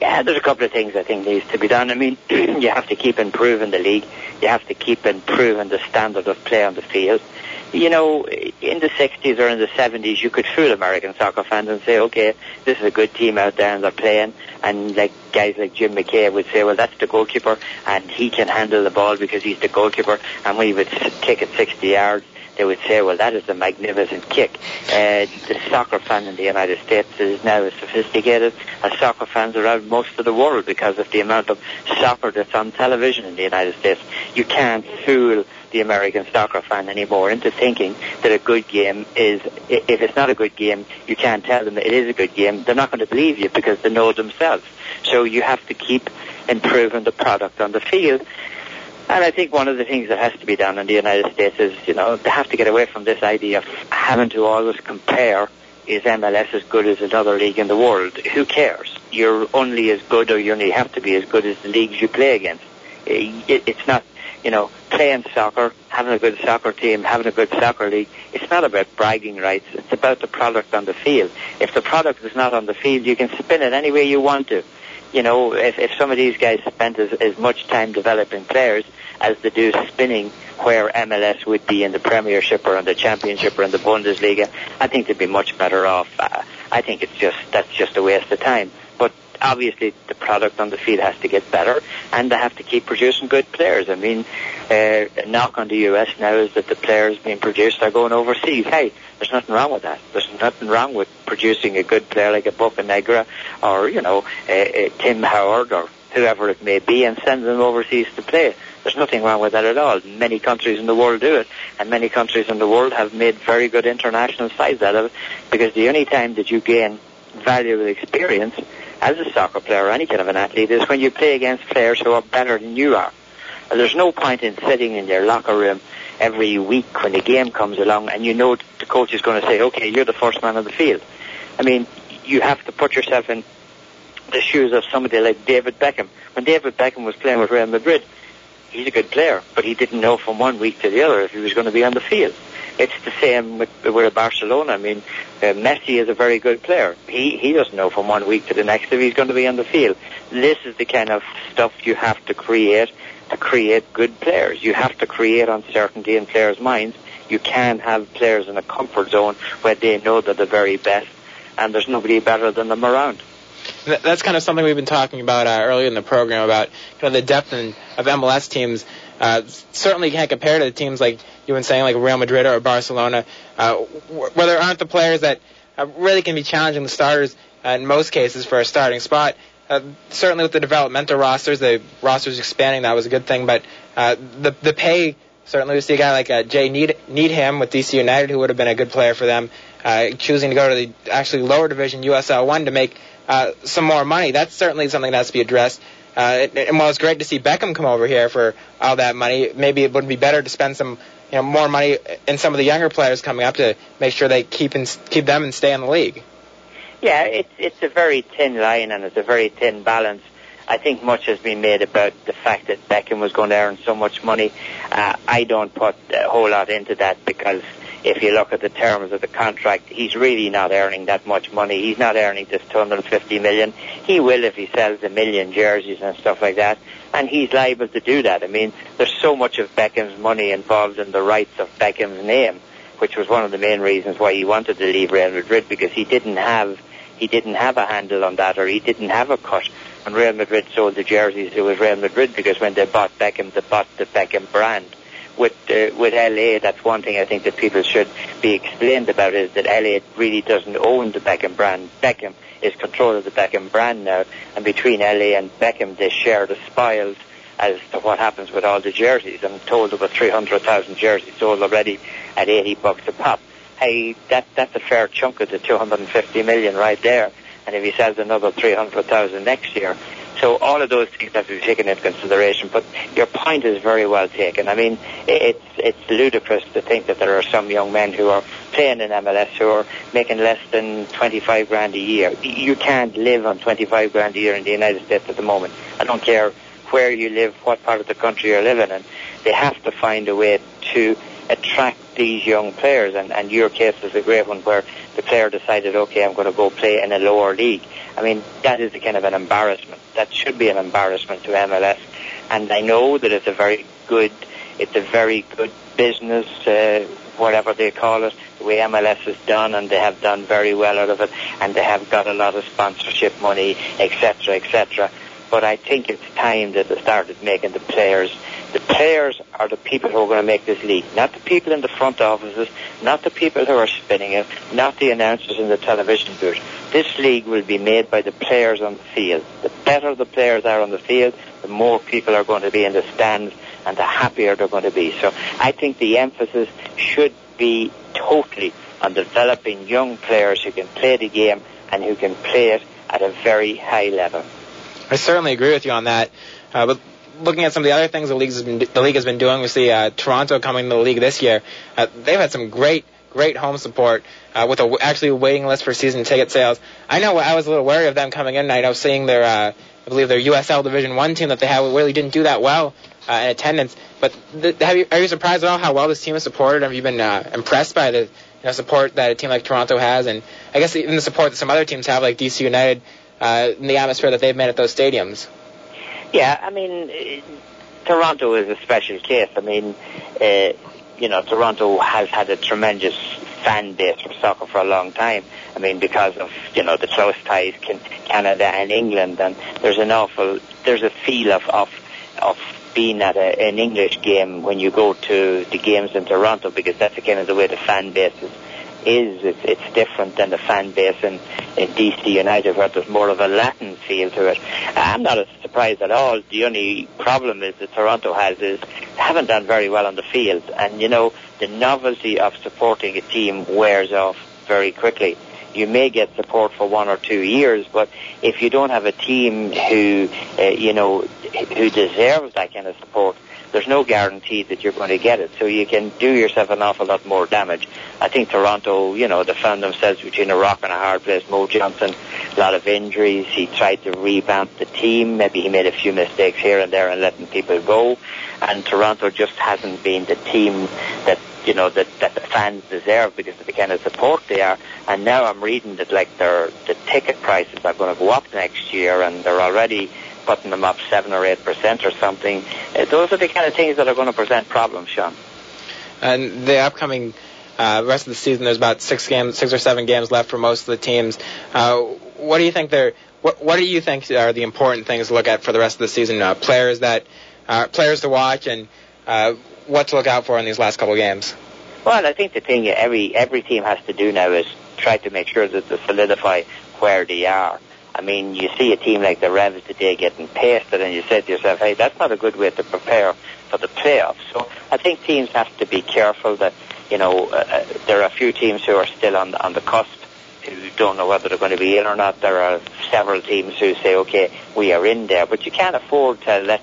[SPEAKER 11] Yeah, there's a couple of things I think needs to be done. I mean, you have to keep improving the league. You have to keep improving the standard of play on the field you know, in the 60s or in the 70s, you could fool American soccer fans and say, okay, this is a good team out there and they're playing. And like guys like Jim McKay would say, well, that's the goalkeeper and he can handle the ball because he's the goalkeeper. And we would kick it 60 yards, they would say, well, that is a magnificent kick. Uh, the soccer fan in the United States is now as sophisticated as soccer fans around most of the world because of the amount of soccer that's on television in the United States. You can't fool the American soccer fan anymore into thinking that a good game is, if it's not a good game, you can't tell them that it is a good game. They're not going to believe you because they know themselves. So you have to keep improving the product on the field. And I think one of the things that has to be done in the United States is, you know, they have to get away from this idea of having to always compare is MLS as good as another league in the world? Who cares? You're only as good or you only have to be as good as the leagues you play against. Eh, it's not you know, playing soccer, having a good soccer team, having a good soccer league, it's not about bragging rights. It's about the product on the field. If the product is not on the field, you can spin it any way you want to. You know, if, if some of these guys spent as, as much time developing players as they do spinning where MLS would be in the Premiership or in the Championship or in the Bundesliga, I think they'd be much better off. Uh, I think it's just, that's just a waste of time But obviously the product on the field has to get better, and they have to keep producing good players. I mean, uh, knock on the US now is that the players being produced are going overseas. Hey, there's nothing wrong with that. There's nothing wrong with producing a good player like a Bocanegra or you know a, a Tim Howard or whoever it may be, and send them overseas to play. There's nothing wrong with that at all. Many countries in the world do it, and many countries in the world have made very good international sides out of it, because the only time that you gain valuable experience as a soccer player or any kind of an athlete is when you play against players who are better than you are. And there's no point in sitting in your locker room every week when the game comes along and you know the coach is going to say, okay, you're the first man on the field. I mean, you have to put yourself in the shoes of somebody like David Beckham. When David Beckham was playing with Real Madrid, he's a good player, but he didn't know from one week to the other if he was going to be on the field. It's the same with, with Barcelona. I mean, uh, Messi is a very good player. He he doesn't know from one week to the next if he's going to be on the field. This is the kind of stuff you have to create to create good players. You have to create uncertainty in players' minds. You can't have players in a comfort zone where they know they're the very best and there's nobody better than them around.
[SPEAKER 4] That's kind of something we've been talking about uh, earlier in the program about you know, the depth in, of MLS teams uh, certainly can't compare to the teams like you've been saying, like Real Madrid or Barcelona, uh, where there aren't the players that uh, really can be challenging the starters uh, in most cases for a starting spot. Uh, certainly with the developmental rosters, the rosters expanding, that was a good thing. But uh, the the pay certainly we see a guy like uh, Jay Need- Needham with DC United, who would have been a good player for them, uh, choosing to go to the actually lower division USL one to make uh, some more money. That's certainly something that has to be addressed. Uh, and while it's great to see Beckham come over here for all that money, maybe it would be better to spend some you know more money in some of the younger players coming up to make sure they keep keep them and stay in the league.
[SPEAKER 11] Yeah, it's it's a very thin line and it's a very thin balance. I think much has been made about the fact that Beckham was going to earn so much money. Uh, I don't put a whole lot into that because if you look at the terms of the contract, he's really not earning that much money. He's not earning this 250 million. He will if he sells a million jerseys and stuff like that, and he's liable to do that. I mean, there's so much of Beckham's money involved in the rights of Beckham's name, which was one of the main reasons why he wanted to leave Real Madrid because he didn't have he didn't have a handle on that or he didn't have a cut. And Real Madrid sold the jerseys, it was Real Madrid because when they bought Beckham, they bought the Beckham brand with uh, with LA, that's one thing I think that people should be explained about is that LA really doesn't own the Beckham brand. Beckham is control of the Beckham brand now, and between LA and Beckham, they share the spoils as to what happens with all the jerseys. I'm told about 300,000 jerseys sold already at 80 bucks a pop. Hey, that that's a fair chunk of the 250 million right there. And if he sells another 300,000 next year, so all of those things have to be taken into consideration. But your point is very well taken. I mean, it's it's ludicrous to think that there are some young men who are playing in MLS who are making less than 25 grand a year. You can't live on 25 grand a year in the United States at the moment. I don't care where you live, what part of the country you're living in. They have to find a way to attract these young players. And, and your case is a great one where the player decided, okay, I'm going to go play in a lower league. I mean, that is a kind of an embarrassment. That should be an embarrassment to MLS. And I know that it's a very good, it's a very good business, uh, whatever they call it, the way MLS has done, and they have done very well out of it, and they have got a lot of sponsorship money, etc., etc. But I think it's time that they started making the players the players are the people who are going to make this league, not the people in the front offices, not the people who are spinning it, not the announcers in the television booth. This league will be made by the players on the field. The better the players are on the field, the more people are going to be in the stands and the happier they're going to be. So I think the emphasis should be totally on developing young players who can play the game and who can play it at a very high level.
[SPEAKER 4] I certainly agree with you on that. Uh, but looking at some of the other things the league has been the league has been doing, we see uh, Toronto coming to the league this year. Uh, they've had some great great home support uh, with a actually a waiting list for season ticket sales. I know I was a little wary of them coming in. I know seeing their uh, I believe their USL Division One team that they had really didn't do that well uh, in attendance. But th- have you, are you surprised at all how well this team is supported? Have you been uh, impressed by the you know, support that a team like Toronto has, and I guess even the support that some other teams have, like DC United, uh, in the atmosphere that they've made at those stadiums?
[SPEAKER 11] Yeah, I mean, uh, Toronto is a special case. I mean, uh, you know, Toronto has had a tremendous fan base for soccer for a long time. I mean, because of you know the close ties can Canada and England, and there's an awful there's a feel of of of being at a, an English game when you go to the games in Toronto because that's again the way the fan base is is it's, it's different than the fan base in, in DC United where there's more of a Latin feel to it. I'm not surprised at all. The only problem is that Toronto has is they haven't done very well on the field and you know the novelty of supporting a team wears off very quickly. You may get support for one or two years, but if you don't have a team who, uh, you know, who deserves that kind of support, there's no guarantee that you're going to get it. So you can do yourself an awful lot more damage. I think Toronto, you know, they found themselves between a rock and a hard place. Mo Johnston, a lot of injuries. He tried to revamp the team. Maybe he made a few mistakes here and there and letting people go. And Toronto just hasn't been the team that you know that that the fans deserve because of the kind of support they are. And now I'm reading that like their the ticket prices are going to go up next year, and they're already putting them up seven or eight percent or something. Uh, those are the kind of things that are going to present problems, Sean.
[SPEAKER 4] And the upcoming uh, rest of the season, there's about six games, six or seven games left for most of the teams. Uh, what do you think they're what, what do you think are the important things to look at for the rest of the season? Uh, players that uh, players to watch and uh, what to look out for in these last couple games?
[SPEAKER 11] Well, I think the thing every every team has to do now is try to make sure that they solidify where they are. I mean, you see a team like the Revs today getting pasted, and you say to yourself, "Hey, that's not a good way to prepare for the playoffs." So I think teams have to be careful that you know uh, uh there are a few teams who are still on on the cusp who don't know whether they're going to be in or not. There are several teams who say, "Okay, we are in there," but you can't afford to let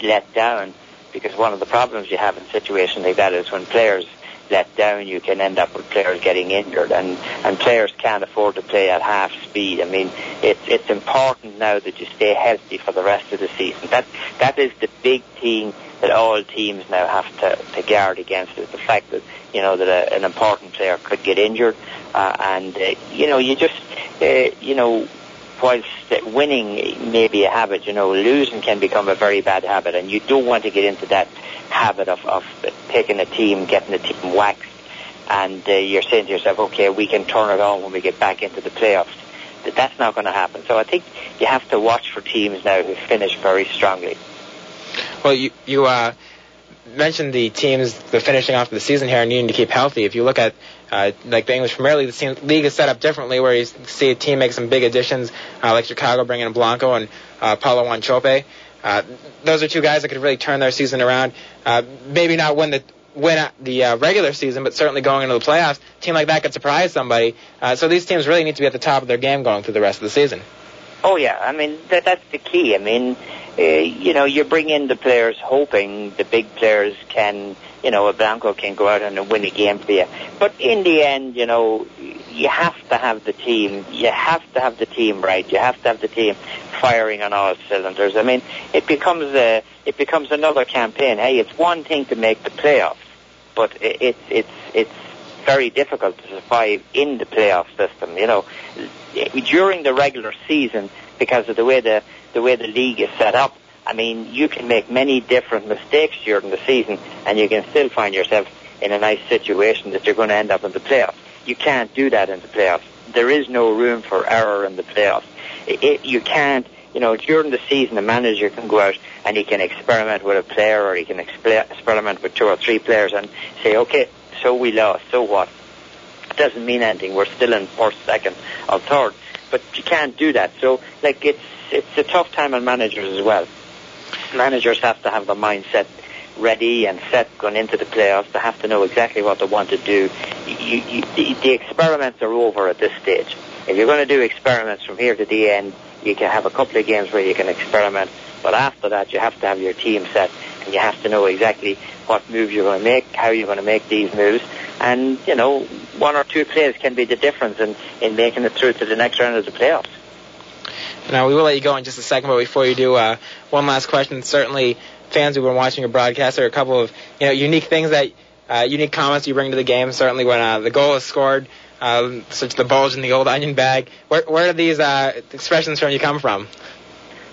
[SPEAKER 11] let down because one of the problems you have in situations like that is when players let down, you can end up with players getting injured, and and players can't afford to play at half speed. I mean, it's it's important now that you stay healthy for the rest of the season. That that is the big thing that all teams now have to, to guard against is the fact that you know that a, an important player could get injured, uh, and uh, you know you just uh, you know whilst winning may be a habit, you know, losing can become a very bad habit, and you don't want to get into that habit of, of taking a team, getting the team waxed, and uh, you're saying to yourself, okay, we can turn it on when we get back into the playoffs. That's not going to happen. So I think you have to watch for teams now who finish very strongly.
[SPEAKER 4] Well, you you uh, mentioned the teams, the finishing off the season here, and needing to keep healthy. If you look at uh, like the English Premier League, the league is set up differently, where you see a team make some big additions, uh, like Chicago bringing in Blanco and uh, Paulo Wanchope. Uh, those are two guys that could really turn their season around. Uh, maybe not win the win the uh, regular season, but certainly going into the playoffs, a team like that could surprise somebody. Uh, so these teams really need to be at the top of their game going through the rest of the season.
[SPEAKER 11] Oh yeah, I mean that that's the key. I mean, uh, you know, you bring in the players hoping the big players can, you know, a Blanco can go out and win a game for you. But in the end, you know, you have to have the team. You have to have the team right. You have to have the team firing on all cylinders. I mean, it becomes a it becomes another campaign. Hey, it's one thing to make the playoffs, but it, it's it's it's very difficult to survive in the playoff system. You know, during the regular season, because of the way the the way the league is set up. I mean, you can make many different mistakes during the season, and you can still find yourself in a nice situation that you're going to end up in the playoffs. You can't do that in the playoffs. There is no room for error in the playoffs. It, it, you can't, you know, during the season, the manager can go out and he can experiment with a player or he can exper- experiment with two or three players and say, okay, so we lost, so what? It doesn't mean anything. We're still in first, second, or third. But you can't do that. So, like, it's it's a tough time on managers as well. Managers have to have the mindset ready and set going into the playoffs. They have to know exactly what they want to do. You, you, the, the experiments are over at this stage. If you're going to do experiments from here to the end, you can have a couple of games where you can experiment, but after that, you have to have your team set, and you have to know exactly what moves you're going to make, how you're going to make these moves, and you know, one or two plays can be the difference in in making it through to the next round of the playoffs.
[SPEAKER 4] Now we will let you go in just a second, but before you do, uh, one last question. Certainly, fans who've been watching your broadcast, there are a couple of you know unique things that uh, unique comments you bring to the game. Certainly, when uh, the goal is scored, uh, such the bulge in the old onion bag. Where where do these uh, expressions from you come from?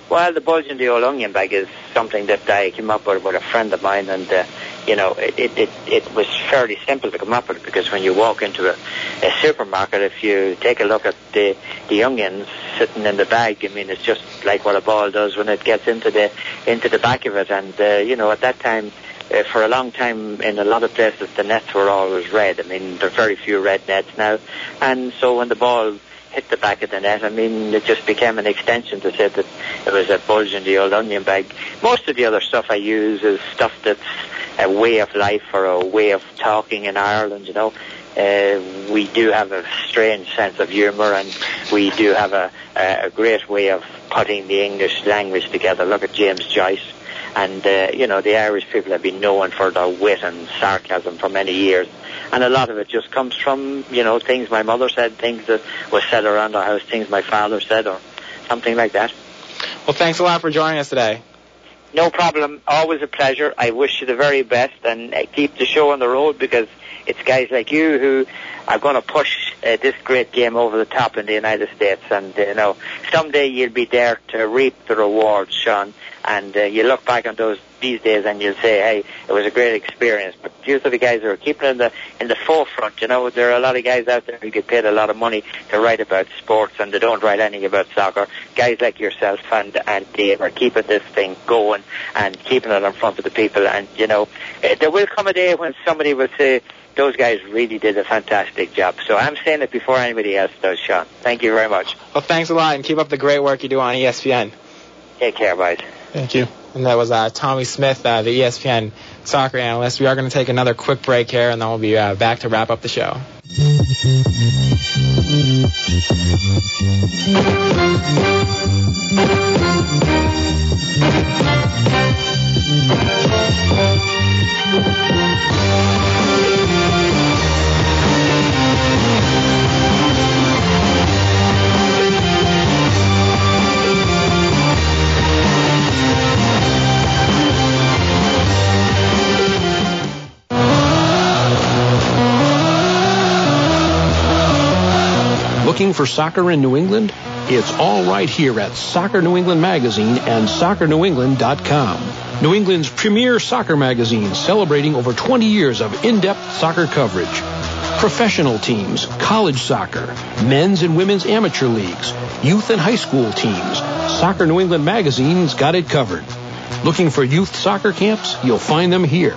[SPEAKER 11] Well, the bulge in the old onion bag is something that I came up with with a friend of mine, and uh, you know, it, it, it, was fairly simple to come up with because when you walk into a, a supermarket, if you take a look at the, the onions sitting in the bag, I mean, it's just like what a ball does when it gets into the, into the back of it. And, uh, you know, at that time, uh, for a long time in a lot of places, the nets were always red. I mean, there are very few red nets now. And so when the ball hit the back of the net. I mean, it just became an extension to say that it was a bulge in the old onion bag. Most of the other stuff I use is stuff that's a way of life or a way of talking in Ireland, you know. Uh, we do have a strange sense of humour and we do have a, a great way of putting the English language together. Look at James Joyce. And, uh, you know, the Irish people have been known for their wit and sarcasm for many years. And a lot of it just comes from, you know, things my mother said, things that were said around our house, things my father said, or something like that.
[SPEAKER 4] Well, thanks a lot for joining us today.
[SPEAKER 11] No problem. Always a pleasure. I wish you the very best and uh, keep the show on the road because it's guys like you who are going to push uh, this great game over the top in the United States. And uh, you know, someday you'll be there to reap the rewards, Sean. And uh, you look back on those these days and you'll say, hey, it was a great experience. But these are the guys who are keeping in the in the forefront. You know, there are a lot of guys out there who get paid a lot of money to write about sports and they don't write anything about soccer. Guys like yourself and and Dave are keeping this thing going and keeping it in front of the people. And you know, uh, there will come a day when somebody will say. Those guys really did a fantastic job. So I'm saying it before anybody else does, Sean. Thank you very much.
[SPEAKER 4] Well, thanks a lot, and keep up the great work you do on ESPN.
[SPEAKER 11] Take care, guys.
[SPEAKER 5] Thank you.
[SPEAKER 4] And that was uh, Tommy Smyth, uh, the ESPN soccer analyst. We are going to take another quick break here, and then we'll be uh, back to wrap up the show.
[SPEAKER 3] Looking for soccer in New England? It's all right here at Soccer New England Magazine and soccernewengland.com. New England's premier soccer magazine celebrating over 20 years of in-depth soccer coverage. Professional teams, college soccer, men's and women's amateur leagues, youth and high school teams. Soccer New England Magazine's got it covered. Looking for youth soccer camps? You'll find them here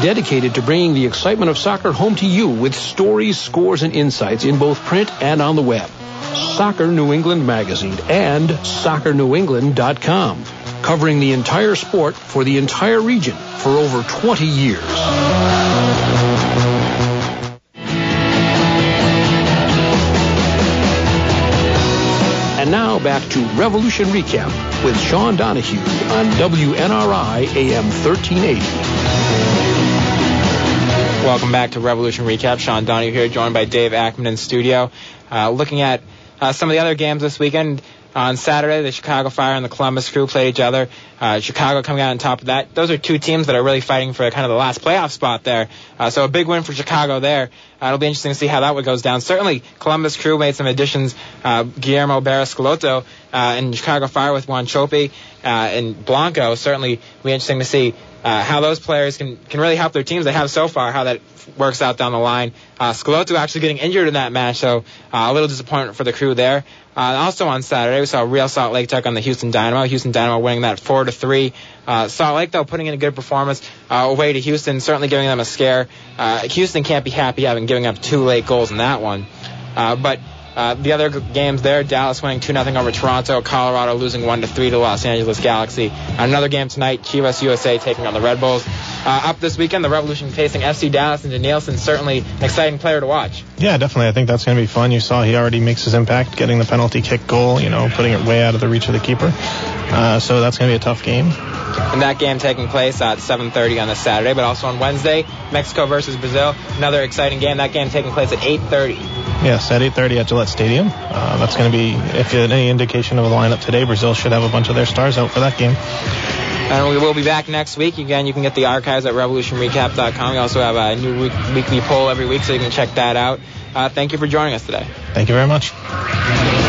[SPEAKER 3] dedicated to bringing the excitement of soccer home to you with stories, scores, and insights in both print and on the web. Soccer New England Magazine and soccernewengland.com, covering the entire sport for the entire region for over 20 years. And now back to Revolution Recap with Sean Donahue on WNRI AM 1380.
[SPEAKER 4] Welcome back to Revolution Recap. Sean Donahue here, joined by Dave Akman in studio. Uh, looking at uh, some of the other games this weekend. On Saturday, the Chicago Fire and the Columbus Crew played each other. Uh, Chicago coming out on top of that. Those are two teams that are really fighting for kind of the last playoff spot there. Uh, so a big win for Chicago there. Uh, it'll be interesting to see how that one goes down. Certainly, Columbus Crew made some additions. Uh, Guillermo Barros Schelotto uh, and Chicago Fire with Wanchope and Blanco. Certainly, be interesting to see uh, how those players can, can really help their teams. They have so far, how that works out down the line. Uh, Schelotto actually getting injured in that match, so uh, a little disappointment for the crew there. Uh, also on Saturday, we saw Real Salt Lake take on the Houston Dynamo. Houston Dynamo winning that four to three. Uh, Salt Lake though putting in a good performance uh, away to Houston, certainly giving them a scare. Uh, Houston can't be happy having giving up two late goals in that one. Uh, but uh, the other games there, Dallas winning 2 0 over Toronto, Colorado losing 1 3 to Los Angeles Galaxy. Another game tonight, Chivas USA taking on the Red Bulls. Uh, up this weekend, the Revolution facing FC Dallas and Denilson, certainly an exciting player to watch.
[SPEAKER 5] Yeah, definitely. I think that's going to be fun. You saw he already makes his impact, getting the penalty kick goal, you know, putting it way out of the reach of the keeper. Uh, so that's going to be a tough game.
[SPEAKER 4] And that game taking place at 7:30 on this Saturday, but also on Wednesday, Mexico versus Brazil, another exciting game. That game taking place at 8:30.
[SPEAKER 5] Yes, at 8:30 at Gillette Stadium. Uh, that's going to be, if you had any indication of the lineup today, Brazil should have a bunch of their stars out for that game.
[SPEAKER 4] And we will be back next week. Again, you can get the archives at revolutionrecap.com. We also have a new week, weekly poll every week, so you can check that out. Uh, thank you for joining us today.
[SPEAKER 5] Thank you very much.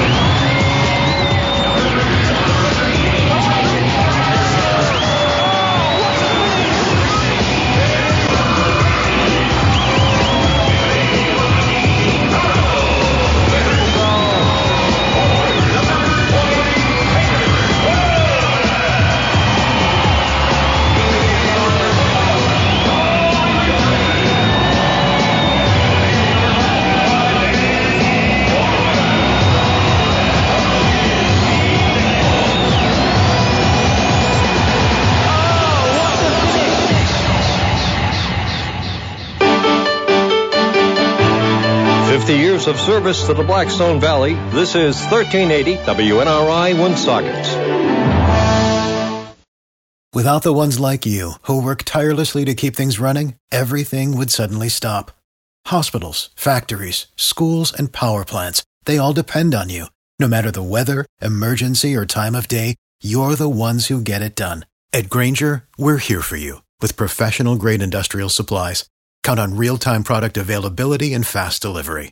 [SPEAKER 12] Service to the Blackstone Valley. This is 1380 WNRI Woonsocket.
[SPEAKER 13] Without the ones like you, who work tirelessly to keep things running, everything would suddenly stop. Hospitals, factories, schools, and power plants, they all depend on you. No matter the weather, emergency, or time of day, you're the ones who get it done. At Grainger, we're here for you with professional grade industrial supplies. Count on real time product availability and fast delivery.